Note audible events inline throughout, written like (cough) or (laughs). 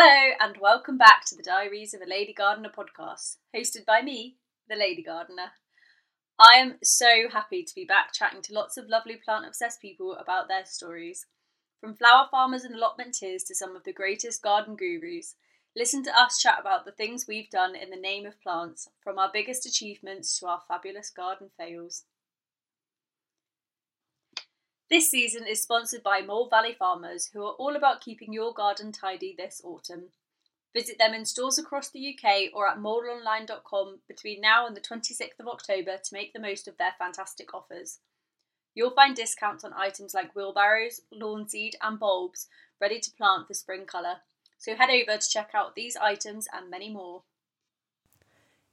Hello, and welcome back to the Diaries of a Lady Gardener podcast, hosted by me, the Lady Gardener. I am so happy to be back chatting to lots of lovely plant obsessed people about their stories. From flower farmers and allotmenteers to some of the greatest garden gurus, listen to us chat about the things we've done in the name of plants, from our biggest achievements to our fabulous garden fails. This season is sponsored by Mole Valley Farmers, who are all about keeping your garden tidy this autumn. Visit them in stores across the UK or at moleonline.com between now and the 26th of October to make the most of their fantastic offers. You'll find discounts on items like wheelbarrows, lawn seed, and bulbs ready to plant for spring colour. So head over to check out these items and many more.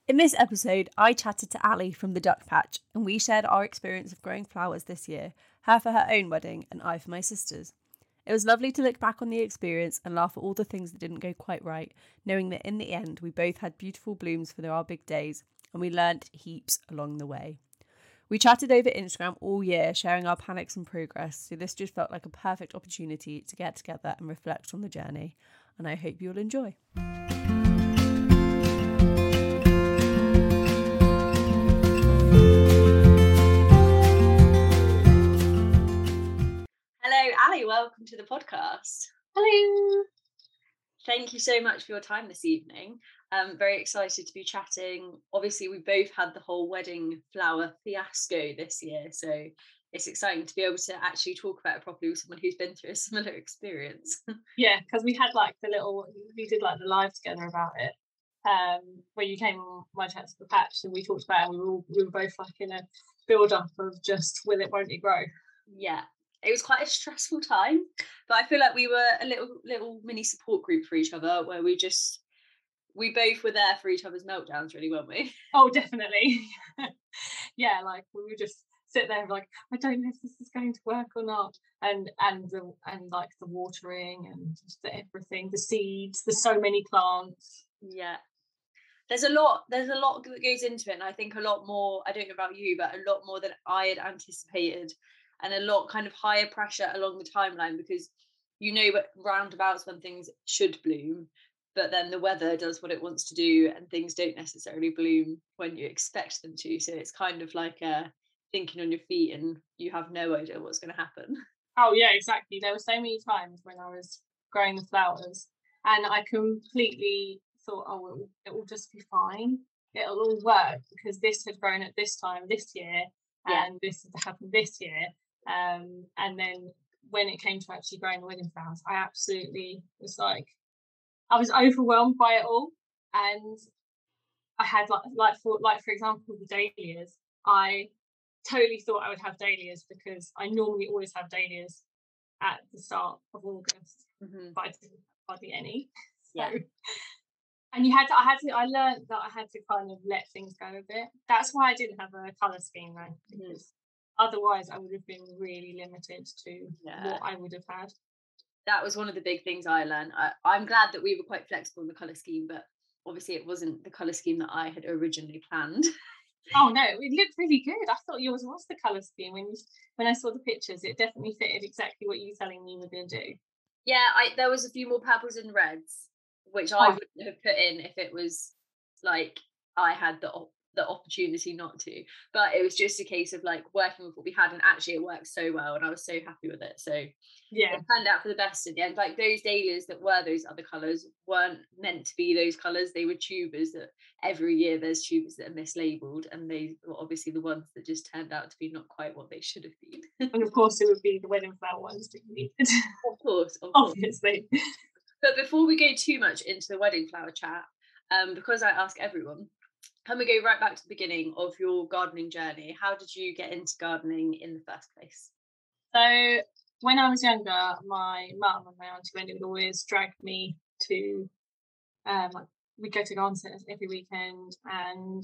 In this episode, I chatted to Ali from the Duck Patch and we shared our experience of growing flowers this year her for her own wedding, and I for my sister's. It was lovely to look back on the experience and laugh at all the things that didn't go quite right, knowing that in the end we both had beautiful blooms for our big days and we learnt heaps along the way. We chatted over Instagram all year, sharing our panics and progress, so this just felt like a perfect opportunity to get together and reflect on the journey, and I hope you'll enjoy. Ali, welcome to the podcast. Hello. Thank you so much for your time this evening. I'm very excited to be chatting. Obviously, we both had the whole wedding flower fiasco this year, so it's exciting to be able to actually talk about it properly with someone who's been through a similar (laughs) experience. yeah, because we had like the little, we did like the live together about it, um, where you came on my chat to the patch and we talked about it. We were all, we were both like in a build up of just will it, won't it grow? Yeah, it was quite a stressful time but i feel like we were a little little mini support group for each other where we just we both were there for each other's meltdowns really weren't we? (laughs) Oh definitely. (laughs) Yeah like we would just sit there and be like i don't know if this is going to work or not and and the and like the watering and just the everything the seeds there's so many plants. Yeah. There's a lot there's a lot that goes into it and i think a lot more i don't know about you but a lot more than i had anticipated and a lot kind of higher pressure along the timeline because you know what roundabouts when things should bloom but then the weather does what it wants to do and things don't necessarily bloom when you expect them to. So it's kind of like uh, thinking on your feet and you have no idea what's going to happen. (laughs) Oh yeah exactly. There were so many times when i was growing the flowers and i completely thought oh it will, it will just be fine. It'll all work because this had grown at this time this year yeah. and this has happened this year um, and then when it came to actually growing the wedding flowers, I absolutely was like, I was overwhelmed by it all. And I had like, like for like for example, the dahlias. I totally thought I would have dahlias because I normally always have dahlias at the start of August, mm-hmm. but I didn't hardly any. (laughs) So, yeah. And you had to, I had to, I learned that I had to kind of let things go a bit. That's why I didn't have a colour scheme though, mm-hmm. because otherwise I would have been really limited to yeah. what I would have had. That was one of the big things I learned. I, am glad that we were quite flexible in the colour scheme, but obviously it wasn't the colour scheme that I had originally planned. oh no, (laughs) it looked really good. I thought yours was the colour scheme when you, when I saw the pictures. It definitely fitted exactly what you were telling me you were going to do. Yeah, I there was a few more purples and reds, which I oh. wouldn't have put in if it was like I had the the opportunity not to but it was just a case of like working with what we had and actually it worked so well and I was so happy with it. So yeah. it turned out for the best in the end. Like those dahlias that were those other colors weren't meant to be those colors they were tubers that every year there's tubers that are mislabeled and they were obviously the ones that just turned out to be not quite what they should have been. And of course it would be the wedding flower ones that you needed. (laughs) Of course of obviously. But before we go too much into the wedding flower chat um, because I ask everyone can we go right back to the beginning of your gardening journey? How did you get into gardening in the first place? So when I was younger, my mum and my auntie Wendy would always drag me to um like we go to garden centres every weekend and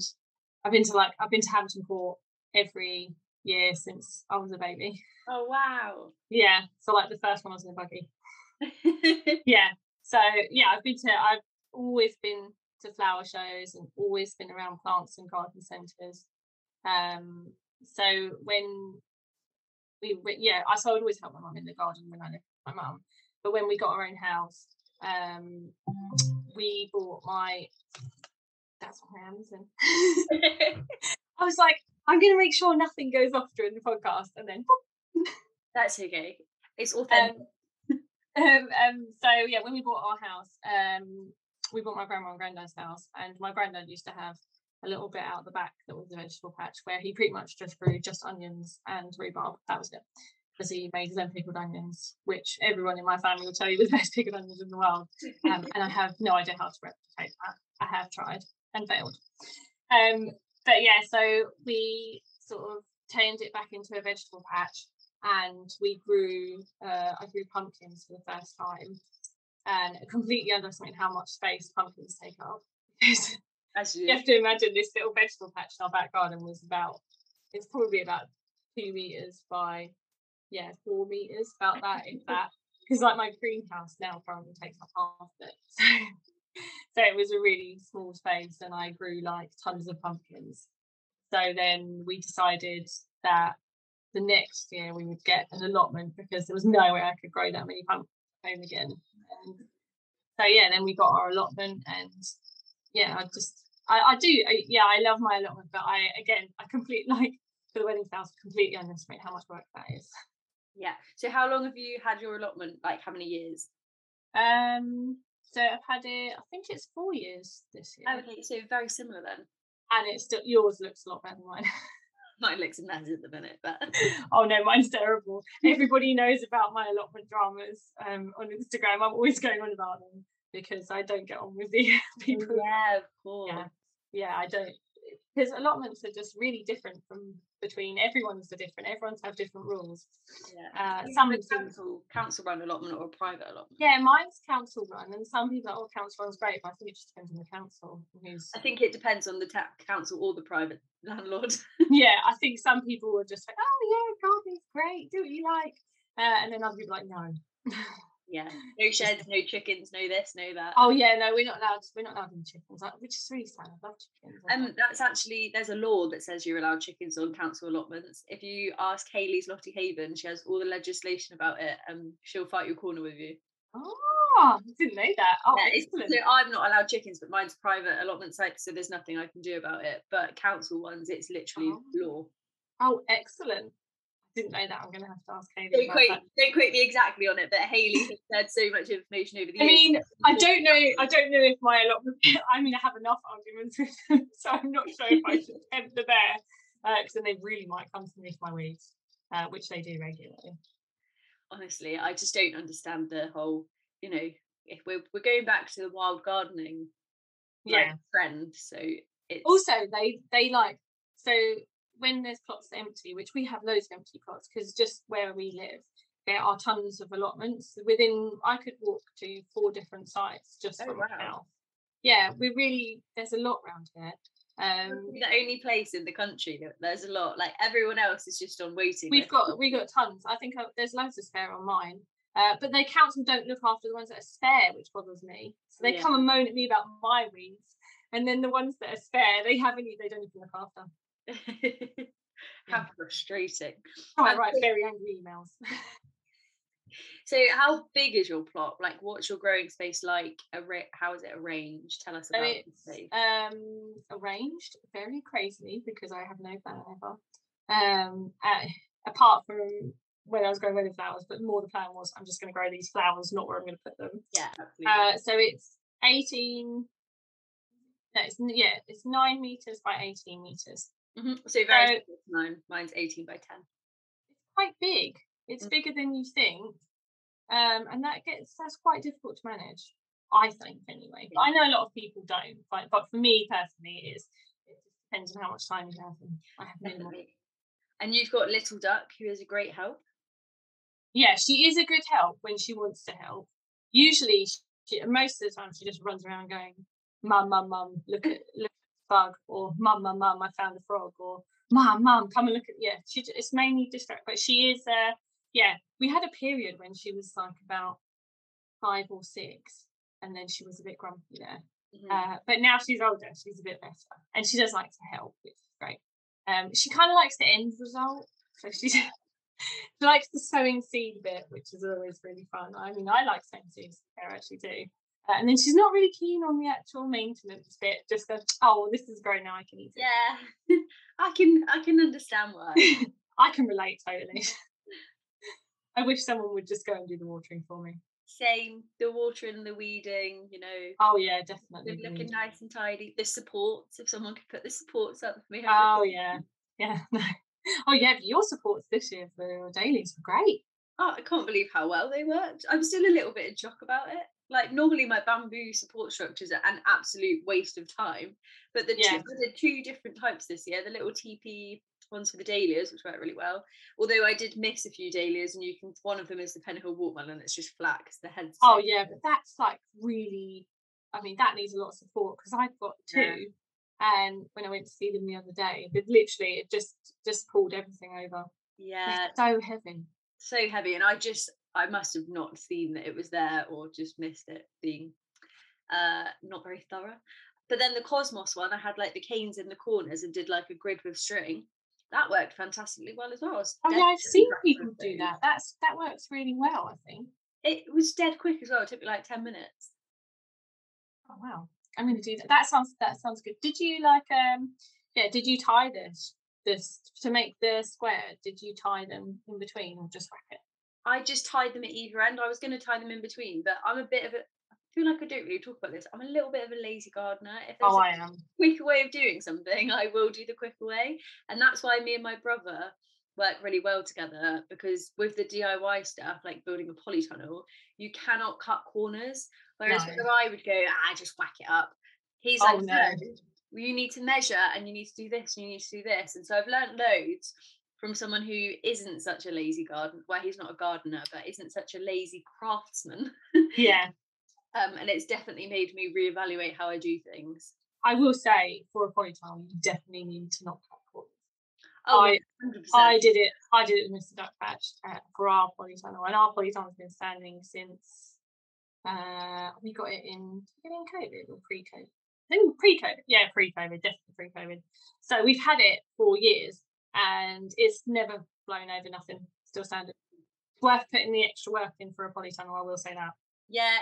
I've been to like I've been to Hampton Court every year since I was a baby. Oh wow. Yeah. So like the first one I was in a buggy. (laughs) yeah. So yeah, I've been to I've always been to flower shows and always been around plants and garden centres. Um, so when we, yeah, I so I would always help my mum in the garden when I lived with my mum. But when we got our own house, um, we bought my. That's my Amazon. (laughs) I was like, I'm going to make sure nothing goes off during the podcast, and then. That's okay. It's authentic. Um, (laughs) um, um, so yeah, when we bought our house, um, we bought my grandma and granddad's house, and my granddad used to have a little bit out the back that was a vegetable patch where he pretty much just grew just onions and rhubarb. That was it. Because he made his own pickled onions, which everyone in my family will tell you was (laughs) the best pickled onions in the world. Um, and I have no idea how to replicate that. I have tried and failed. Um, but yeah, so we sort of turned it back into a vegetable patch and we grew uh, I grew pumpkins for the first time and completely underestimated how much space pumpkins take up. (laughs) Because Actually, you have to imagine this little vegetable patch in our back garden was about it's probably about two meters by yeah four meters about that if (laughs) that because like my greenhouse now probably takes up half of it. (laughs) So so it was a really small space and I grew like tons of pumpkins. So then we decided that the next year we would get an allotment because there was no way I could grow that many pumpkins home again and so yeah then we got our allotment and yeah, I just I, I do I, yeah I love my allotment, but I again I complete (laughs) like for the wedding house completely underestimate how much work that is. yeah. So how long have you had your allotment? Like how many years? Um, so I've had it. I think it's four years this year, okay, so very similar then. and it's still yours looks a lot better than mine. (laughs) (laughs) Mine looks a mess at the minute, but (laughs) oh no, mine's terrible. Everybody knows about my allotment dramas um, on Instagram. I'm always going on about them because I don't get on with the (laughs) people. yeah, of course. yeah yeah i don't because allotments are just really different from between everyone's are different everyone's have different rules Yeah. uh, some council council run allotment or a private allotment. yeah mine's council run and some people are oh council run's great but i think it just depends on the council who's I think it depends on the ta- council or the private landlord. (laughs) yeah i think some people are just like oh yeah gardening's great do what you like uh, and then other people like no yeah. (laughs) No sheds, no chickens, no this, no that. oh yeah no we're not allowed we're not allowed any chickens which is really sad i love chickens I Um, love- that's actually there's a law that says you're allowed chickens on council allotments. If you ask Haley's Lottie Haven, she has all the legislation about it. and she'll fight your corner with you. oh I didn't know that oh Yeah, so I'm not allowed chickens, but mine's private allotment site, so there's nothing I can do about it. But council ones, it's literally Oh. law. oh excellent I didn't know that i'm gonna have to ask Hayley Don't quote, don't quote me exactly on it, but Haley has said so much information over the I years. mean, I (laughs) don't know. I don't know if my allotment. (laughs) I mean, I have enough arguments with them, (laughs) so I'm not sure if I should tempt the bear, because then they really might come to me for my weeds, uh, which they do regularly. honestly i just don't understand the whole you know if we're, we're going back to the wild gardening like, Yeah. trend so it's Also, they they like so when there's plots empty, which we have loads of empty plots, because just where we live, there are tons of allotments within. I could walk to four different sites just Oh, from wow. house. Yeah, we really there's a lot around here. Um, the only place in the country that there's a lot like everyone else is just on waiting We've list. got we've got tons. I think uh, there's loads of spare on mine. Uh, but the council don't look after the ones that are spare, which bothers me. So they Yeah. come and moan at me about my weeds, and then the ones that are spare, they haven't. They don't even look after. (laughs) how frustrating Oh, I write very angry emails. (laughs) so how big is your plot like what's your growing space like how is it arranged tell us about the it's um, arranged very crazily because I have no plan ever. Um, uh, apart from when I was growing wedding flowers, but more the plan was I'm just going to grow these flowers, not where I'm going to put them. yeah absolutely Uh, so it's 18. No, it's yeah, it's nine meters by 18 meters. Mhm. so very so- similar to mine mine's 18 by 10 It's quite big. It's Mm. bigger than you think, um, and that gets that's quite difficult to manage. I think anyway. But I know a lot of people don't. But but for me personally, it is. It depends on how much time you have, and I have minimal. Definitely. and you've got little duck who is a great help Yeah, she is a good help when she wants to help. Usually, she, most of the time, she just runs around going, "Mum, mum, mum, look at look at the bug," or "Mum, mum, mum, I found a frog," or "Mum, mum, come and look at." Yeah, she it's mainly distract, but she is. Uh, yeah, we had a period when she was like about five or six, and then she was a bit grumpy there. Mhm. Uh, but now she's older, she's a bit better, and she does like to help, which is great. Um, she kind of likes the end result, so she (laughs) she likes the sowing seed bit, which is always really fun. I mean, I like sowing seeds. I actually do. Uh, and then she's not really keen on the actual maintenance bit. Just goes, oh, well, this is grown now. I can eat it. Yeah, (laughs) I can I can understand why. (laughs) I can relate totally. (laughs) I wish someone would just go and do the watering for me. Same, the watering, the weeding, you know, Oh yeah, definitely. looking nice and tidy. The supports, if someone could put the supports up for me. Oh yeah, yeah. (laughs) Oh yeah, your supports this year for your dahlias were great. Oh, I can't believe how well they worked. I'm still a little bit in shock about it. Like normally my bamboo support structures are an absolute waste of time, but the two, Yeah. Did two different types this year. The little TP ones for the dahlias, which worked really well. Although I did miss a few dahlias, and you can one of them is the Penhill watermelon. It's just flat because the head's Oh yeah, but that's like really. I mean, that needs a lot of support because I've got two, Yeah. And when I went to see them the other day, but literally it just just pulled everything over. yeah, They're so heavy. so heavy and i just i must have not seen that it was there or just missed it being uh not very thorough but then the cosmos one i had like the canes in the corners and did like a grid with string that worked fantastically well as well Oh yeah, I've seen people do that. That's that works really well. I think. it was dead quick as well it took me like 10 minutes Oh wow, I'm going to do that. That sounds that sounds good. Did you like um yeah? Did you tie this this to make the square? Did you tie them in between or just wrap it? i just tied them at either end i was going to tie them in between but i'm a bit of a i feel like i don't really talk about this i'm a little bit of a lazy gardener if there's Oh, a I am. quicker way of doing something, I will do the quicker way. And that's why me and my brother work really well together because with the DIY stuff, like building a polytunnel, you cannot cut corners. Whereas No. I would go, ah, just whack it up. He's Oh, like, no. no, you need to measure and you need to do this and you need to do this. And so I've learnt loads from someone who isn't such a lazy gardener. Well, he's not a gardener, but isn't such a lazy craftsman. Yeah, (laughs) Um, and it's definitely made me reevaluate how I do things. I will say for a polytunnel, you definitely need to not. Oh, I- yeah, 100%. I did it. I did it with Mr. Duck Patch uh, for our polytunnel, and our polytunnel's been standing since uh, we got it in did we get it in COVID or pre-COVID. I think pre-COVID, yeah, pre-COVID, definitely pre-COVID. So we've had it for years, and it's never blown over. Nothing, still standing. Worth putting the extra work in for a polytunnel. I will say that. yeah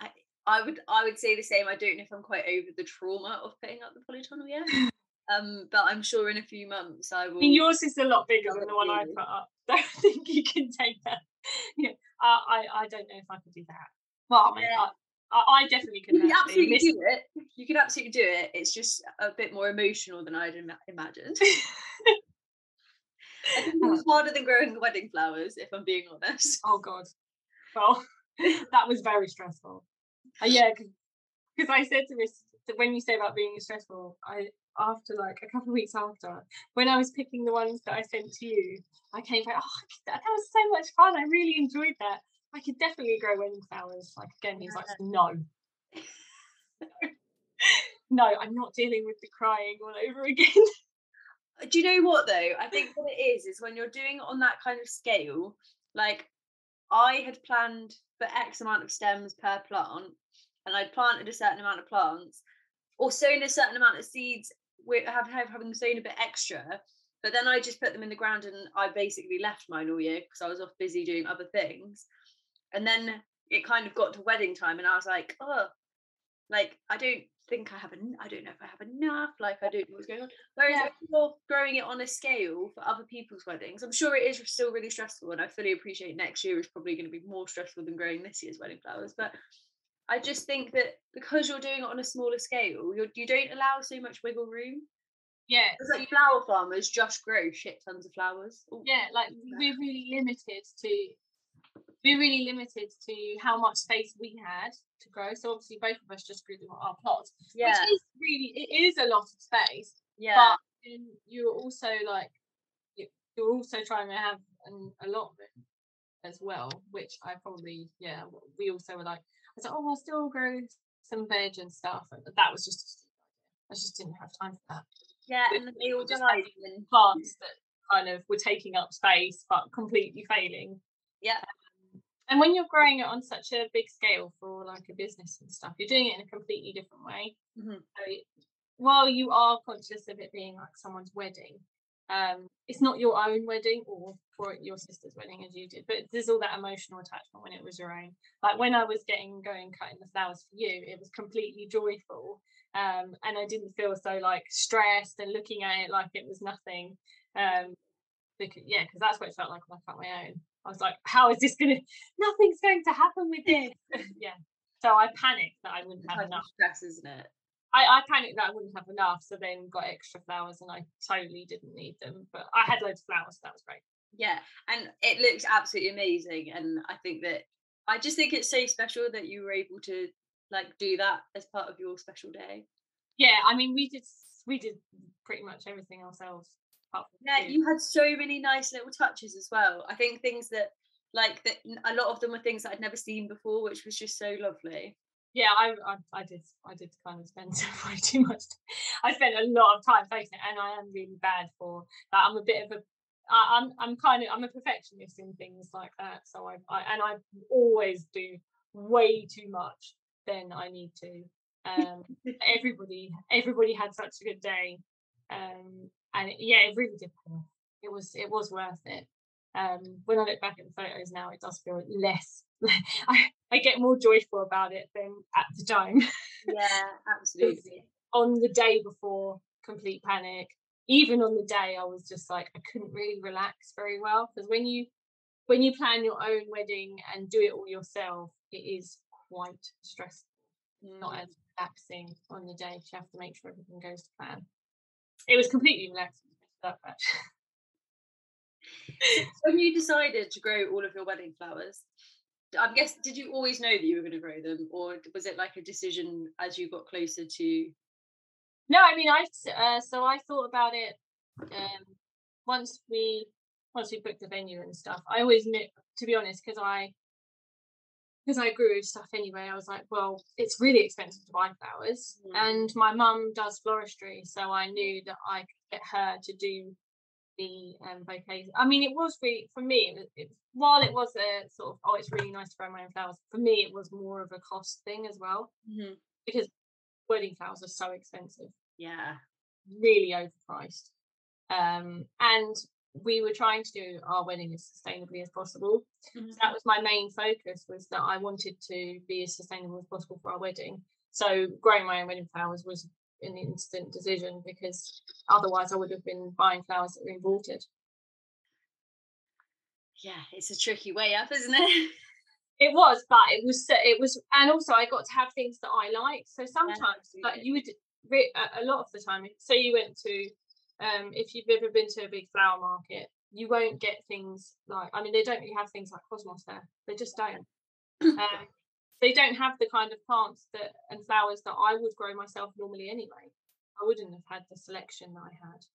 I, I would i would say the same i don't know if i'm quite over the trauma of putting up the polytunnel yet (laughs) um but i'm sure in a few months i will yours is a lot bigger than the one I put up. I (laughs) don't think you can take that. Yeah, I, I, I don't know if I could do that. Well, I mean, Yeah. I, I, definitely you could. absolutely do it you can absolutely do it it's just a bit more emotional than i'd ima- imagined (laughs) i think it was harder than growing wedding flowers if i'm being honest oh God. Well, (laughs) that was very stressful. Uh, yeah, because I said to that when you say about being stressful, I after like a couple of weeks after, when I was picking the ones that I sent to you, I came back. Oh, (laughs) that, that was so much fun. I really enjoyed that. I could definitely grow wedding flowers. Like again, he's like, no. (laughs) no, I'm not dealing with the crying all over (laughs) again. Uh, do you know what though i think what it is is when you're doing on that kind of scale like i had planned for x amount of stems per plant and i'd planted a certain amount of plants or sown a certain amount of seeds have, have having sown a bit extra but then i just put them in the ground and i basically left mine all year because i was off busy doing other things and then it kind of got to wedding time and i was like oh like i don't think i have en- i don't know if i have enough like i don't know what's going on Whereas Yeah. if you're growing it on a scale for other people's weddings, I'm sure it is still really stressful, and I fully appreciate next year is probably going to be more stressful than growing this year's wedding flowers. But I just think that because you're doing it on a smaller scale, you're, you don't allow so much wiggle room. yeah, It's like flower farmers just grow shit tons of flowers. Ooh, yeah, like we're really limited to we're really limited to how much space we had to grow. So obviously both of us just grew our plots, yeah, which is really it is a lot of space. yeah, But then you're also like you- you're also trying to have an allotment as well, which I probably yeah we also were like was like oh I'll still grow some veg and stuff. And that was just I just didn't have time for that. yeah, and then they all just died. And Plants that kind of were taking up space but completely failing. yeah, And when you're growing it on such a big scale for like a business and stuff, you're doing it in a completely different way. Mhm. So while you are conscious of it being like someone's wedding, um, it's not your own wedding or for your sister's wedding as you did, but there's all that emotional attachment when it was your own. Like when I was getting going cutting the flowers for you, it was completely joyful. Um, and I didn't feel so like stressed and looking at it like it was nothing. Um, because yeah, because that's what it felt like when I cut my own. I was like, how is this gonna (laughs) nothing's going to happen with this? (laughs) yeah. So I panicked that I wouldn't have enough. Stress, isn't it? I, I panicked that I wouldn't have enough, so then got extra flowers and I totally didn't need them. But I had loads of flowers, so that was great. Yeah, and it looks absolutely amazing. And I think that I just think it's so special that you were able to like do that as part of your special day. Yeah, I mean we did we did pretty much everything ourselves. Yeah, you had so many nice little touches as well. I think things that like that a lot of them were things that I'd never seen before, which was just so lovely yeah, I, I, I did I did kind of spend (laughs) way too much. Time. I spent a lot of time facing it, and I am really bad for that. I'm a bit of a I, I'm I'm kind of I'm a perfectionist in things like that. So I, I and I always do way too much than I need to. Um, (laughs) everybody everybody had such a good day, um, and it, yeah, it really did. It was it was worth it. Um, when I look back at the photos now, it does feel less (laughs) I, I get more joyful about it than at the time. (laughs) Yeah, absolutely. on the day before, complete panic. Even on the day, I was just like I couldn't really relax very well because when you when you plan your own wedding and do it all yourself, it is quite stressful. Mm. Not as relaxing on the day. You have to make sure everything goes to plan. It was completely relaxing. (laughs) when you decided to grow all of your wedding flowers, I guess did you always know that you were going to grow them, or was it like a decision as you got closer to? No, I mean I uh, so I thought about it um, once we once we booked the venue and stuff. I always knew, to be honest, because I because I grew stuff anyway. I was like, well, it's really expensive to buy flowers, mm. and my mum does floristry, so I knew that I could get her to do the um, bouquets. I mean, it was really for me. It, it, while it was a sort of oh, it's really nice to grow my own flowers. For me, it was more of a cost thing as well mm-hmm. because wedding flowers are so expensive. Yeah, really overpriced. Um, and we were trying to do our wedding as sustainably as possible. Mm-hmm. So that was my main focus was that I wanted to be as sustainable as possible for our wedding. So growing my own wedding flowers was an instant decision because otherwise I would have been buying flowers that were imported. Yeah, it's a tricky way up, isn't it? (laughs) It was, but it was it was, and also I got to have things that I like. So sometimes, yeah, like you would, a lot of the time, say you went to, um, if you've ever been to a big flower market, you won't get things like. I mean, they don't really have things like cosmos there. They just don't. (clears throat) um, they don't have the kind of plants that and flowers that I would grow myself normally anyway. I wouldn't have had the selection that I had.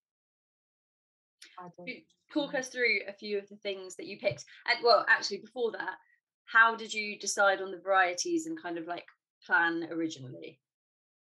Talk us through a few of the things that you picked. And well, actually, before that, how did you decide on the varieties and kind of like plan originally?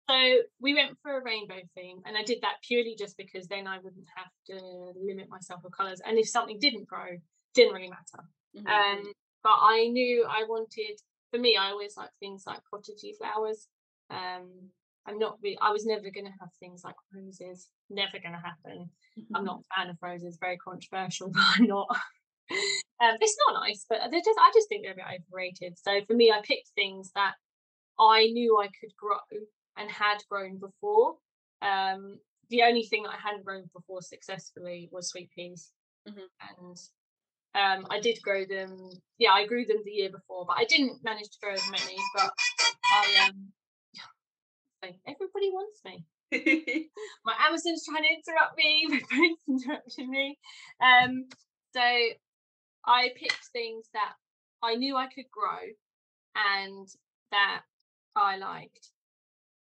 So we went for a rainbow theme, and I did that purely just because then I wouldn't have to limit myself with colours. And if something didn't grow, didn't really matter. Mm-hmm. Um, but I knew I wanted for me, I always like things like cottagey flowers. Um, I'm not I was never going to have things like roses, never going to happen. I'm not a fan of roses, very controversial, (laughs) but I'm not. um, it's not nice, but they're just, I just think they're a bit overrated. So for me, I picked things that I knew I could grow and had grown before. Um, the only thing I hadn't grown before successfully was sweet peas. Mm-hmm. And um, I did grow them. Yeah, I grew them the year before, but I didn't manage to grow as many. But I um, (sighs) everybody wants me. (laughs) my Amazon's trying to interrupt me. (laughs) My phone's interrupting me. Um, so I picked things that I knew I could grow and that I liked.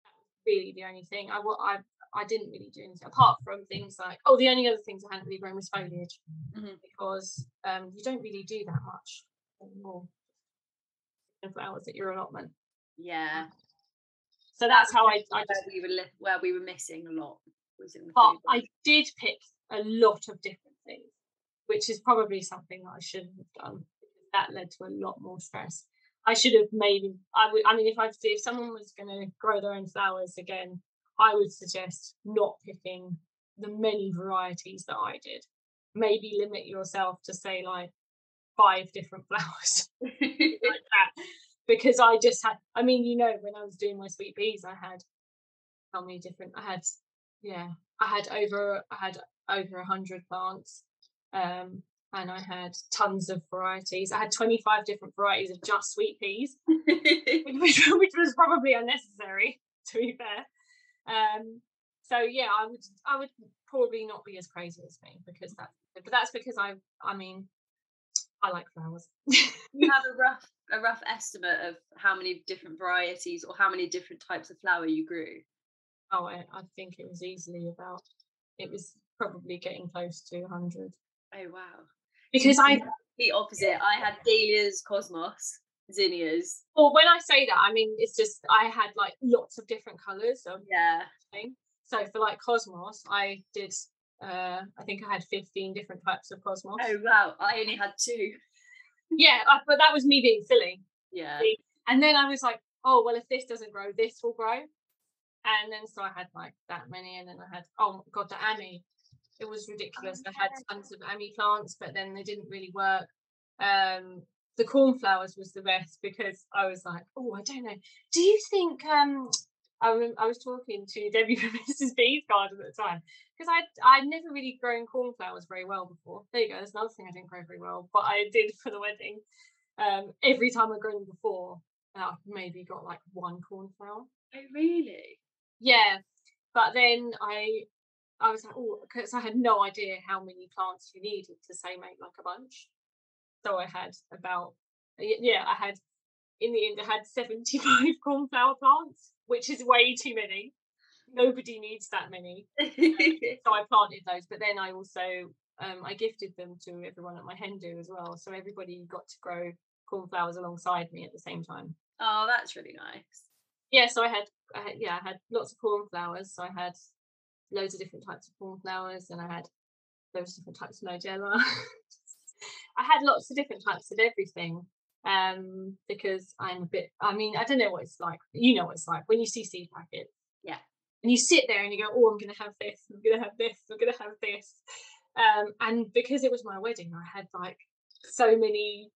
That really the only thing. I will I I didn't really do anything apart from things like oh the only other things I hadn't really grown was foliage mm-hmm. because um, you don't really do that much anymore flowers at your allotment. Yeah. So that's how I, I just, where we were li- where we were missing a lot was in the But I did pick a lot of different things, which is probably something that I shouldn't have done. That led to a lot more stress. I should have maybe I would I mean if I if someone was gonna grow their own flowers again, I would suggest not picking the many varieties that I did. Maybe limit yourself to say like five different (laughs) flowers (laughs) like that. Because I just had I mean, you know, when I was doing my sweet peas, I had how many different I had yeah, I had over I had over a hundred plants. Um and I had tons of varieties. I had 25 different varieties of just sweet peas, (laughs) which, which was probably unnecessary, to be fair. Um, so yeah, I would I would probably not be as crazy as me because that, but that's because I I mean I like flowers. you have a (laughs) rough a rough estimate of how many different varieties or how many different types of flower you grew? Oh, I, I think it was easily about. It was probably getting close to 100. Oh wow! Because I the opposite. I had dahlias, cosmos, zinnias. Well, when I say that, I mean it's just I had like lots of different colours of yeah. Thing. So for like cosmos, I did. Uh, I think I had 15 different types of cosmos. Oh wow! I only had two. Yeah, but that was me being silly. Yeah. And then I was like, oh well, if this doesn't grow, this will grow. And then so I had like that many, and then I had oh god, the Ammi it was ridiculous. I had tons of Ammi plants, but then they didn't really work. Um, the cornflowers was the best because I was like, oh, I don't know. Do you think? Um, I, I was talking to Debbie (laughs) from Mrs. B's garden at the time because I'd I'd never really grown cornflowers very well before. There you go. There's another thing I didn't grow very well, but I did for the wedding. Um, every time I've grown them before, I've maybe got like one cornflower. Oh, really? Yeah, but then I I was like, oh, because I had no idea how many plants you needed to say make like a bunch. So I had about, yeah, I had, in the end, I had 75 (laughs) cornflower plants, which is way too many. Nobody needs that many. (laughs) so I planted those, but then I also, um, I gifted them to everyone at my hen do as well. So everybody got to grow cornflowers alongside me at the same time. Oh, that's really nice. Yeah, so I had, I had yeah, I had lots of cornflowers. So I had loads of different types of cornflowers and I had loads of different types of nigella. (laughs) I had lots of different types of everything um, because I'm a bit, I mean, I don't know what it's like. You know what it's like when you see seed packets. Yeah. And you sit there and you go, oh, I'm going to have this, I'm going to have this, I'm going to have this. Um, and because it was my wedding, I had like so many,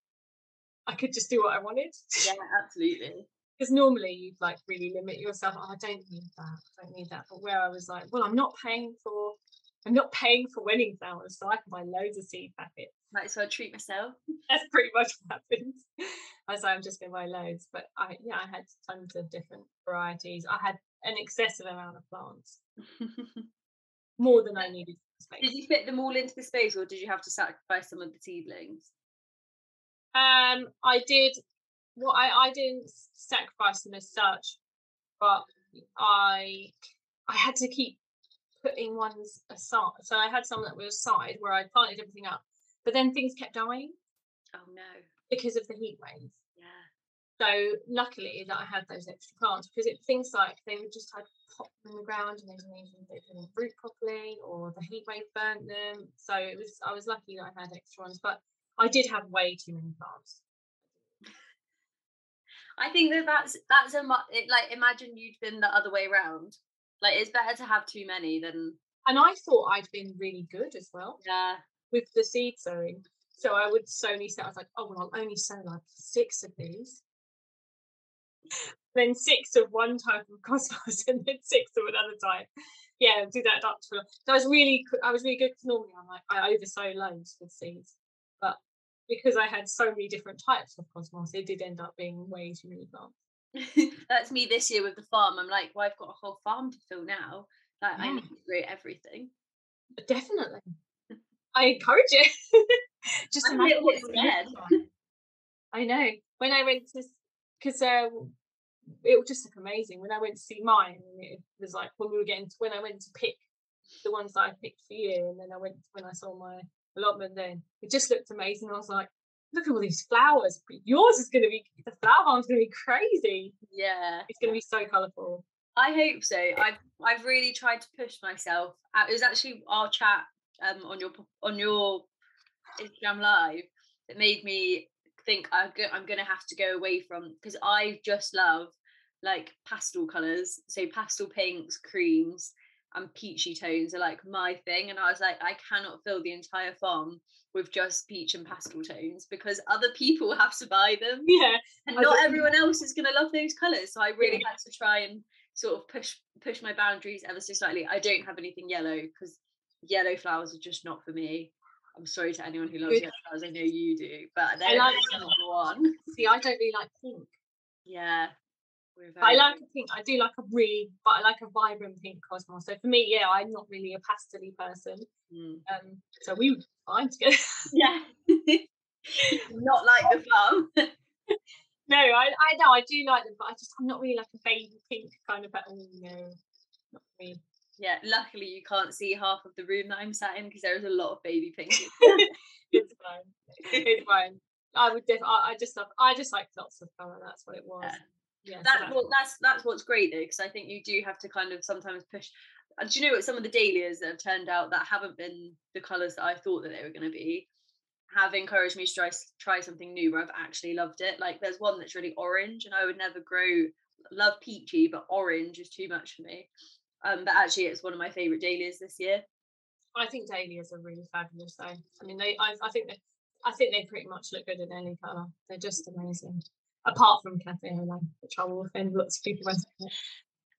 I could just do what I wanted. Yeah, absolutely because normally you'd like really limit yourself. Oh, I don't need that. I don't need that. But where I was like, well, I'm not paying for, I'm not paying for wedding flowers, so I can buy loads of seed packets. Might as well treat myself. (laughs) That's pretty much what happened. I like, I'm just going to buy loads. But I, yeah, I had tons of different varieties. I had an excessive amount of plants, (laughs) more than I needed. Did you fit them all into the space, or did you have to sacrifice some of the seedlings? Um, I did well, I, I didn't sacrifice them as such, but I I had to keep putting ones aside. So I had some that were aside where I planted everything up, but then things kept dying. Oh no! Because of the heat waves. Yeah. So luckily that I had those extra plants because it things like they would just had pop in the ground and they didn't even they didn't root properly or the heat wave burnt them. So it was I was lucky that I had extra ones, but I did have way too many plants. I think that that's that's a it, like imagine you'd been the other way around. Like it's better to have too many than. And I thought I'd been really good as well. Yeah. With the seed sowing, so I would only sow. I was like, oh well, I'll only sow like six of these. then six of one type of (laughs) cosmos, and then six of another type. Yeah, do that up to. So I was really, I was really good because normally I'm like I oversow loads with seeds, but because I had so many different types of cosmos, it did end up being way too many plants. (laughs) That's me this year with the farm. I'm like, well, I've got a whole farm to fill now. Like, yeah. I need to grow everything. Definitely. I encourage it. (laughs) Just I'm imagine what's scared. I know. When I went to, because uh, it was just look amazing. When I went to see mine, it was like when we were getting to, when I went to pick the ones that I picked for you, and then I went when I saw my allotment then. It just looked amazing. I was like, look at all these flowers. Yours is going to be, the flower farm's going to be crazy. Yeah. It's going to be so colourful. I hope so. I've I've really tried to push myself. Uh, it was actually our chat um on your on your Instagram live that made me think I'm go- I'm gonna have to go away from because I just love like pastel colors, so pastel pinks, creams, and peachy tones are like my thing. And I was like, I cannot fill the entire farm with just peach and pastel tones because other people (laughs) have to buy them. Yeah. And I not everyone else is gonna love those colours. So I really Yeah. had to try and sort of push push my boundaries ever so slightly. I don't have anything yellow because yellow flowers are just not for me. I'm sorry to anyone who loves Good. yellow flowers. I know you do, but I they're like not one. See, I don't really like pink. Yeah. I like a pink. I do like a really, but I like a vibrant pink cosmos. So for me, yeah, I'm not really a pastely person. Mm. Um, so we were fine together. Yeah. (laughs) not like the farm. (laughs) no, I, I know I do like them, but I just I'm not really like a baby pink kind of. Oh no, not me. Yeah, luckily you can't see half of the room that I'm sat in because there is a lot of baby (laughs) pink. it's fine. It's (laughs) fine. I would. Def- I, I just love. I just like lots of colour. That's what it was. Yeah. Yeah. so that, that's- well, that's that's what's great though, because I think you do have to kind of sometimes push. And do you know what? Some of the dahlias that have turned out that haven't been the colours that I thought that they were going to be, have encouraged me to try try something new where I've actually loved it. Like there's one that's really orange, and I would never grow love peachy, but orange is too much for me. Um, but actually, it's one of my favourite dahlias this year. I think dahlias are really fabulous, though. I mean, they. I, I think they. I think they pretty much look good in any colour. They're just amazing. Apart from Cafe au Lait, which I will offend lots of people when.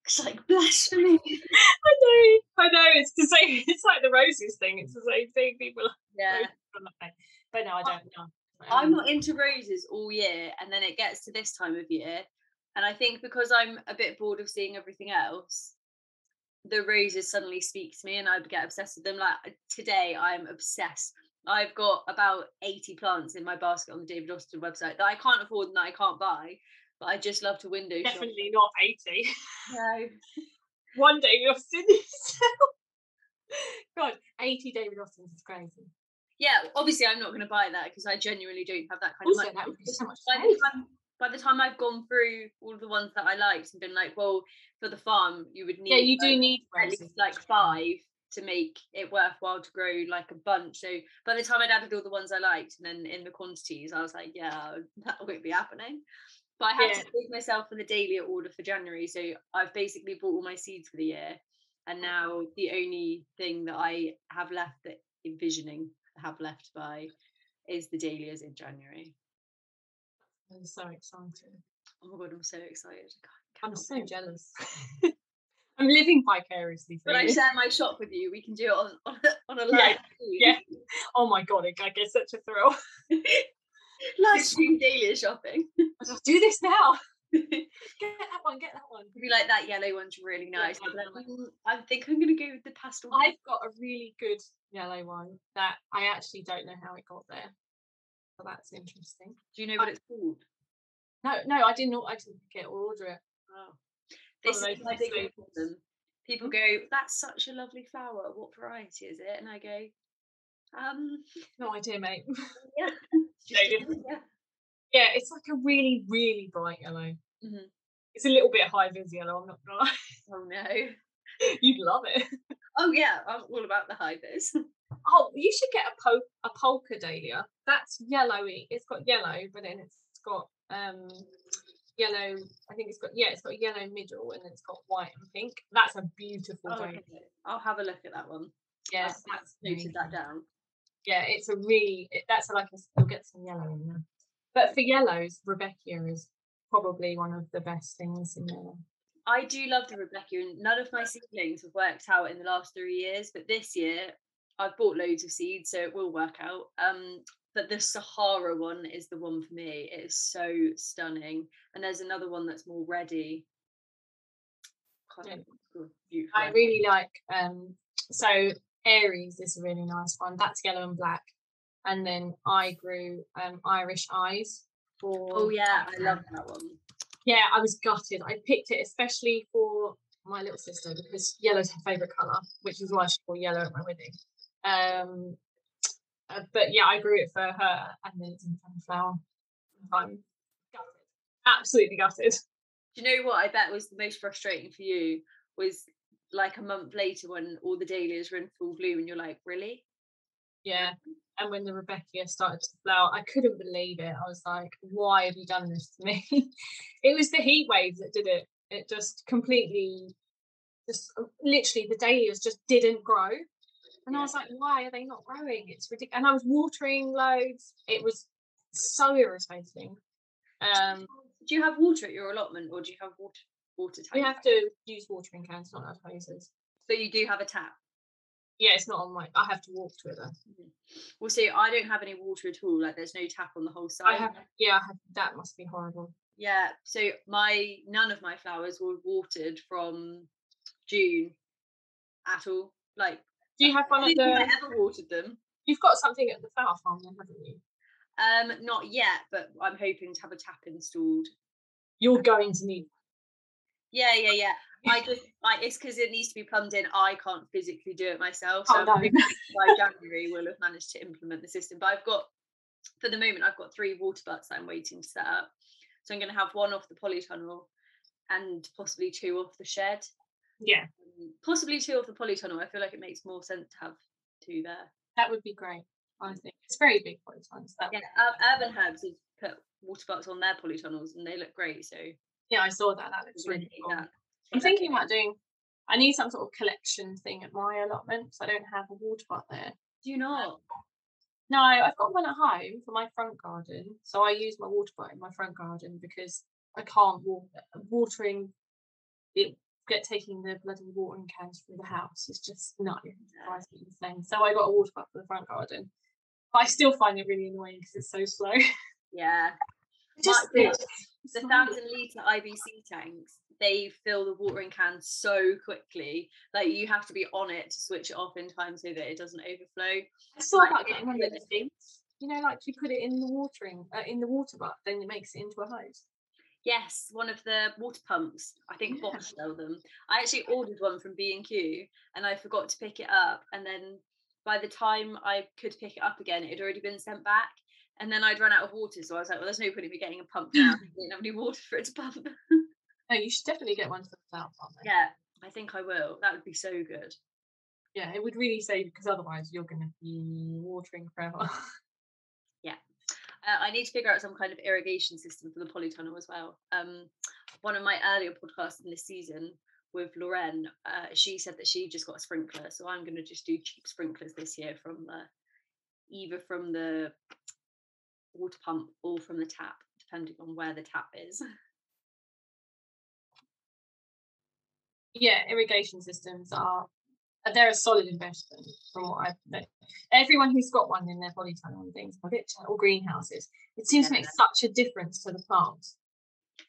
It's like blasphemy. (laughs) I know, I know. It's the same. (laughs) It's like the roses thing. It's the same thing. People (laughs) Yeah. I'm not saying- But no, I don't know. I'm not into roses all year, and then it gets to this time of year, and I think because I'm a bit bored of seeing everything else, the roses suddenly speak to me, and I get obsessed with them. Like today, I'm obsessed. I've got about 80 plants in my basket on the David Austin website that I can't afford and that I can't buy, but I just love to window shop. Definitely not 80. No. (laughs) One David Austin yourself. (laughs) God, 80 David Austins is crazy. Yeah, obviously I'm not going to buy that because I genuinely don't have that kind Also, of money. that would be so much by the time by the time I've gone through all of the ones that I liked and been like, well, for the farm, you would need Yeah, you do need at least like five to make it worthwhile to grow like a bunch. So by the time I'd added all the ones I liked and then in the quantities, I was like, yeah, (laughs) that won't be happening. But I had Yeah. to save myself for the dahlia order for January. So I've basically bought all my seeds for the year. And now the only thing that I have left that envisioning have left by is the dahlias in January. I'm so excited. Oh my god, I'm so excited. I I'm so jealous. (laughs) I'm living vicariously When I share my shop with you, we can do it on (laughs) on a, on a Yeah, live stream. yeah. Oh my god, I get such a thrill. (laughs) live stream dahlia shopping. I'll do this now. Get that one, get that one. be like that yellow one's really Yeah, nice. I'd like, "Mm, I think I'm gonna go with the pastel. I've got a really good yellow one that I actually don't know how it got there. So that's interesting. Do you know what it's called? No, no, I didn't. I didn't get or order it. Oh. This is my big problem. People go, "That's such a lovely flower. What variety is it?" And I go, "Um, No idea, mate. yeah, (laughs) (laughs) yeah." yeah, it's like a really, really bright yellow. Mhm. It's a little bit high vis yellow. I'm not gonna (laughs) lie. Oh no. You'd love it. Oh yeah, I'm all about the high vis. Oh, you should get a po- a polka dahlia. That's yellowy. It's got yellow, but then it's got um yellow. I think it's got yeah, it's got a yellow middle, and then it's got white and pink. That's a beautiful Oh, dahlia. I'll have a look at that one. Yeah, that's noted that down. Yeah, it's a really it, that's like a, you'll get some yellow in there. But for yellows, Rudbeckia is probably one of the best things in there. I do love the Rudbeckia, and none of my seedlings have worked out in the last three years. But this year, I've bought loads of seeds, so it will work out. Um, but the Sahara one is the one for me. It is so stunning, and there's another one that's more ready. Yeah. remember what it's called. Beautiful. I really like um so Aries is a really nice one. That's yellow and black. And then I grew um Irish eyes for Oh yeah, I um, love that one. Yeah, I was gutted. I picked it especially for my little sister because yellow's her favourite colour, which is why she wore yellow at my wedding. Um uh, but yeah, I grew it for her and then it's in flower. I'm gutted. Absolutely gutted. Do you know what I bet was the most frustrating for you was like a month later when all the dahlias were in full bloom, and you're like, really? Yeah. And when the Rudbeckia started to flower, I couldn't believe it. I was like, why have you done this to me? (laughs) it was the heat wave that did it. It just completely just uh, literally the dahlias just didn't grow. And I was like, why are they not growing? It's ridiculous. And I was watering loads. It was so irritating. Um, Do you have water at your allotment, or do you have water water tank? we have to use watering cans, not have hoses. So you do have a tap. Yeah, it's not on my. I have to walk to it though. Well, see, I don't have any water at all. Like, there's no tap on the whole side. I have. Yeah, I have. That must be horrible. Yeah. So my none of my flowers were watered from June at all. Like, Do you have one at the? I ever watered them. You've got something at the flower farm, then, haven't you? Um, not yet, but I'm hoping to have a tap installed. You're going to need. Yeah, yeah, yeah. I just like it's because it needs to be plumbed in. I can't physically do it myself. So Oh no. by January we'll have managed to implement the system. But I've got for the moment I've got three water butts that I'm waiting to set up. So I'm going to have one off the polytunnel and possibly two off the shed. Yeah, Um, Possibly two off the polytunnel. I feel like it makes more sense to have two there. that would be great. I think it's very big polytunnels. That Yeah, Ur- Urban Herbs have put water butts on their polytunnels and they look great. So yeah, I saw that. That looks really cool. that. I'm thinking about doing. I need some sort of collection thing at my allotment, so I don't have a water butt there. Do you not? No, I've got one at home for my front garden, so I use my water butt in my front garden because I can't water watering. It get taking the bloody watering cans through the house is just no, drives me insane. So I got a water butt for the front garden, but I still find it really annoying because it's so slow. Yeah. (laughs) just the- it's the thousand litre IBC tanks, they fill the watering can so quickly. Like you have to be on it to switch it off in time so that it doesn't overflow. I saw like, about getting one of those things. You know, like you put it in the watering, uh, in the water butt, then it makes it into a hose. Yes, one of the water pumps. I think Yeah. Bosch sell them. I actually ordered one from B and Q, and I forgot to pick it up. And then by the time I could pick it up again, it had already been sent back. And then I'd run out of water, so I was like, "Well, there's no point in me getting a pump now. I didn't have any water for it to pump." (laughs) No, you should definitely get one for the though. yeah, I think I will. That would be so good. yeah, it would really save because otherwise you're going to be watering forever. (laughs) Uh, I need to figure out some kind of irrigation system for the polytunnel as well. Um, one of my earlier podcasts in this season with Lorraine, uh, she said that she just got a sprinkler, so I'm going to just do cheap sprinklers this year from the either from the water pump or from the tap, depending on where the tap is. yeah, irrigation systems are uh, they're a solid investment from what I've known. Everyone who's got one in their polytunnel and things, or or greenhouses, it seems to make such a difference to the plants.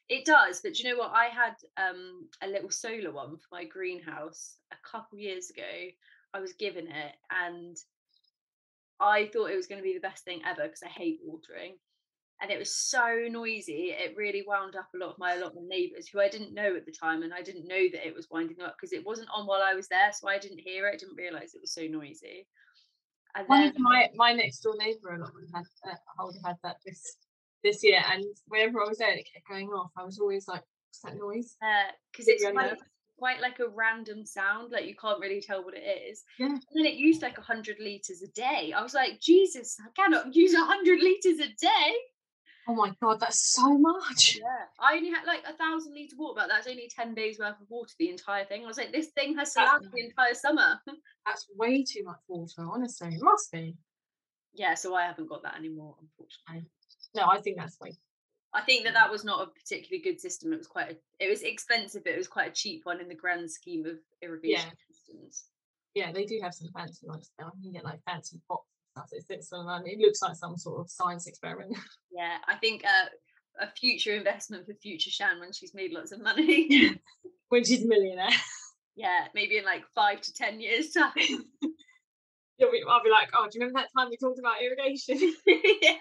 It does, but do you know what? I had um, a little solar one for my greenhouse a couple years ago. I was given it, and I thought it was going to be the best thing ever because I hate watering. And it was so noisy, it really wound up a lot of my allotment neighbours who I didn't know at the time, and I didn't know that it was winding up because it wasn't on while I was there, so I didn't hear it. Didn't realise it was so noisy. And One then of my my next door neighbour allotment had uh, had that this this year, and whenever I was there, it kept going off. I was always like, "What's that noise?" because Really it's quite, quite like a random sound, like you can't really tell what it is. Yeah. And then it used like hundred liters a day. I was like, Jesus, I cannot use hundred liters a day. Oh my god, that's so much. Yeah, I only had like a thousand liter water, but that's only ten days worth of water. The entire thing. I was like, this thing has to last the entire summer. (laughs) That's way too much water. Honestly, it must be. yeah, so I haven't got that anymore, unfortunately. No, I think that's way. I think that that was not a particularly good system. It was quite, a, it was expensive, but it was quite a cheap one in the grand scheme of irrigation systems. Yeah, they do have some fancy ones now. You can get like fancy pots. It sits on and it looks like some sort of science experiment. (laughs) Yeah, I think uh, a future investment for future Shan when she's made lots of money. (laughs) (laughs) when she's a millionaire. yeah, maybe in like five to ten years time. You'll be, I'll be like, oh, do you remember that time we talked about irrigation? yeah.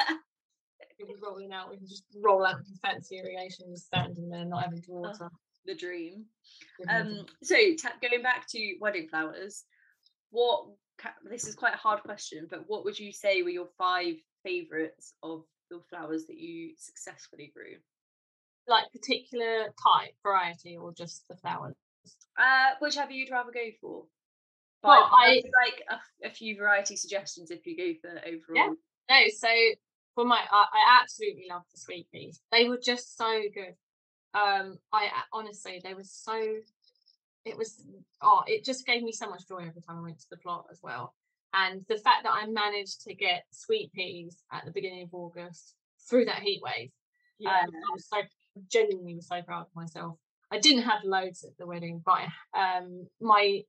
You'll be rolling out. We can just roll out with fancy irrigation, just standing there, not having to water. The dream. Give me a Um, so ta- going back to wedding flowers, what this is quite a hard question, but what would you say were your five favourites of the flowers that you successfully grew? like particular type, variety, or just the flowers? Uh, whichever you'd rather go for. Well, But I- I'd like a, a few variety suggestions if you go for overall. Yeah. No, so for my, I, I absolutely love the sweet peas. They were just so good. Um, I honestly, they were so. It was oh it just gave me so much joy every time I went to the plot as well. And the fact that I managed to get sweet peas at the beginning of August through that heat wave, Yeah. um, I was so genuinely was so proud of myself. I didn't have loads at the wedding, but um, my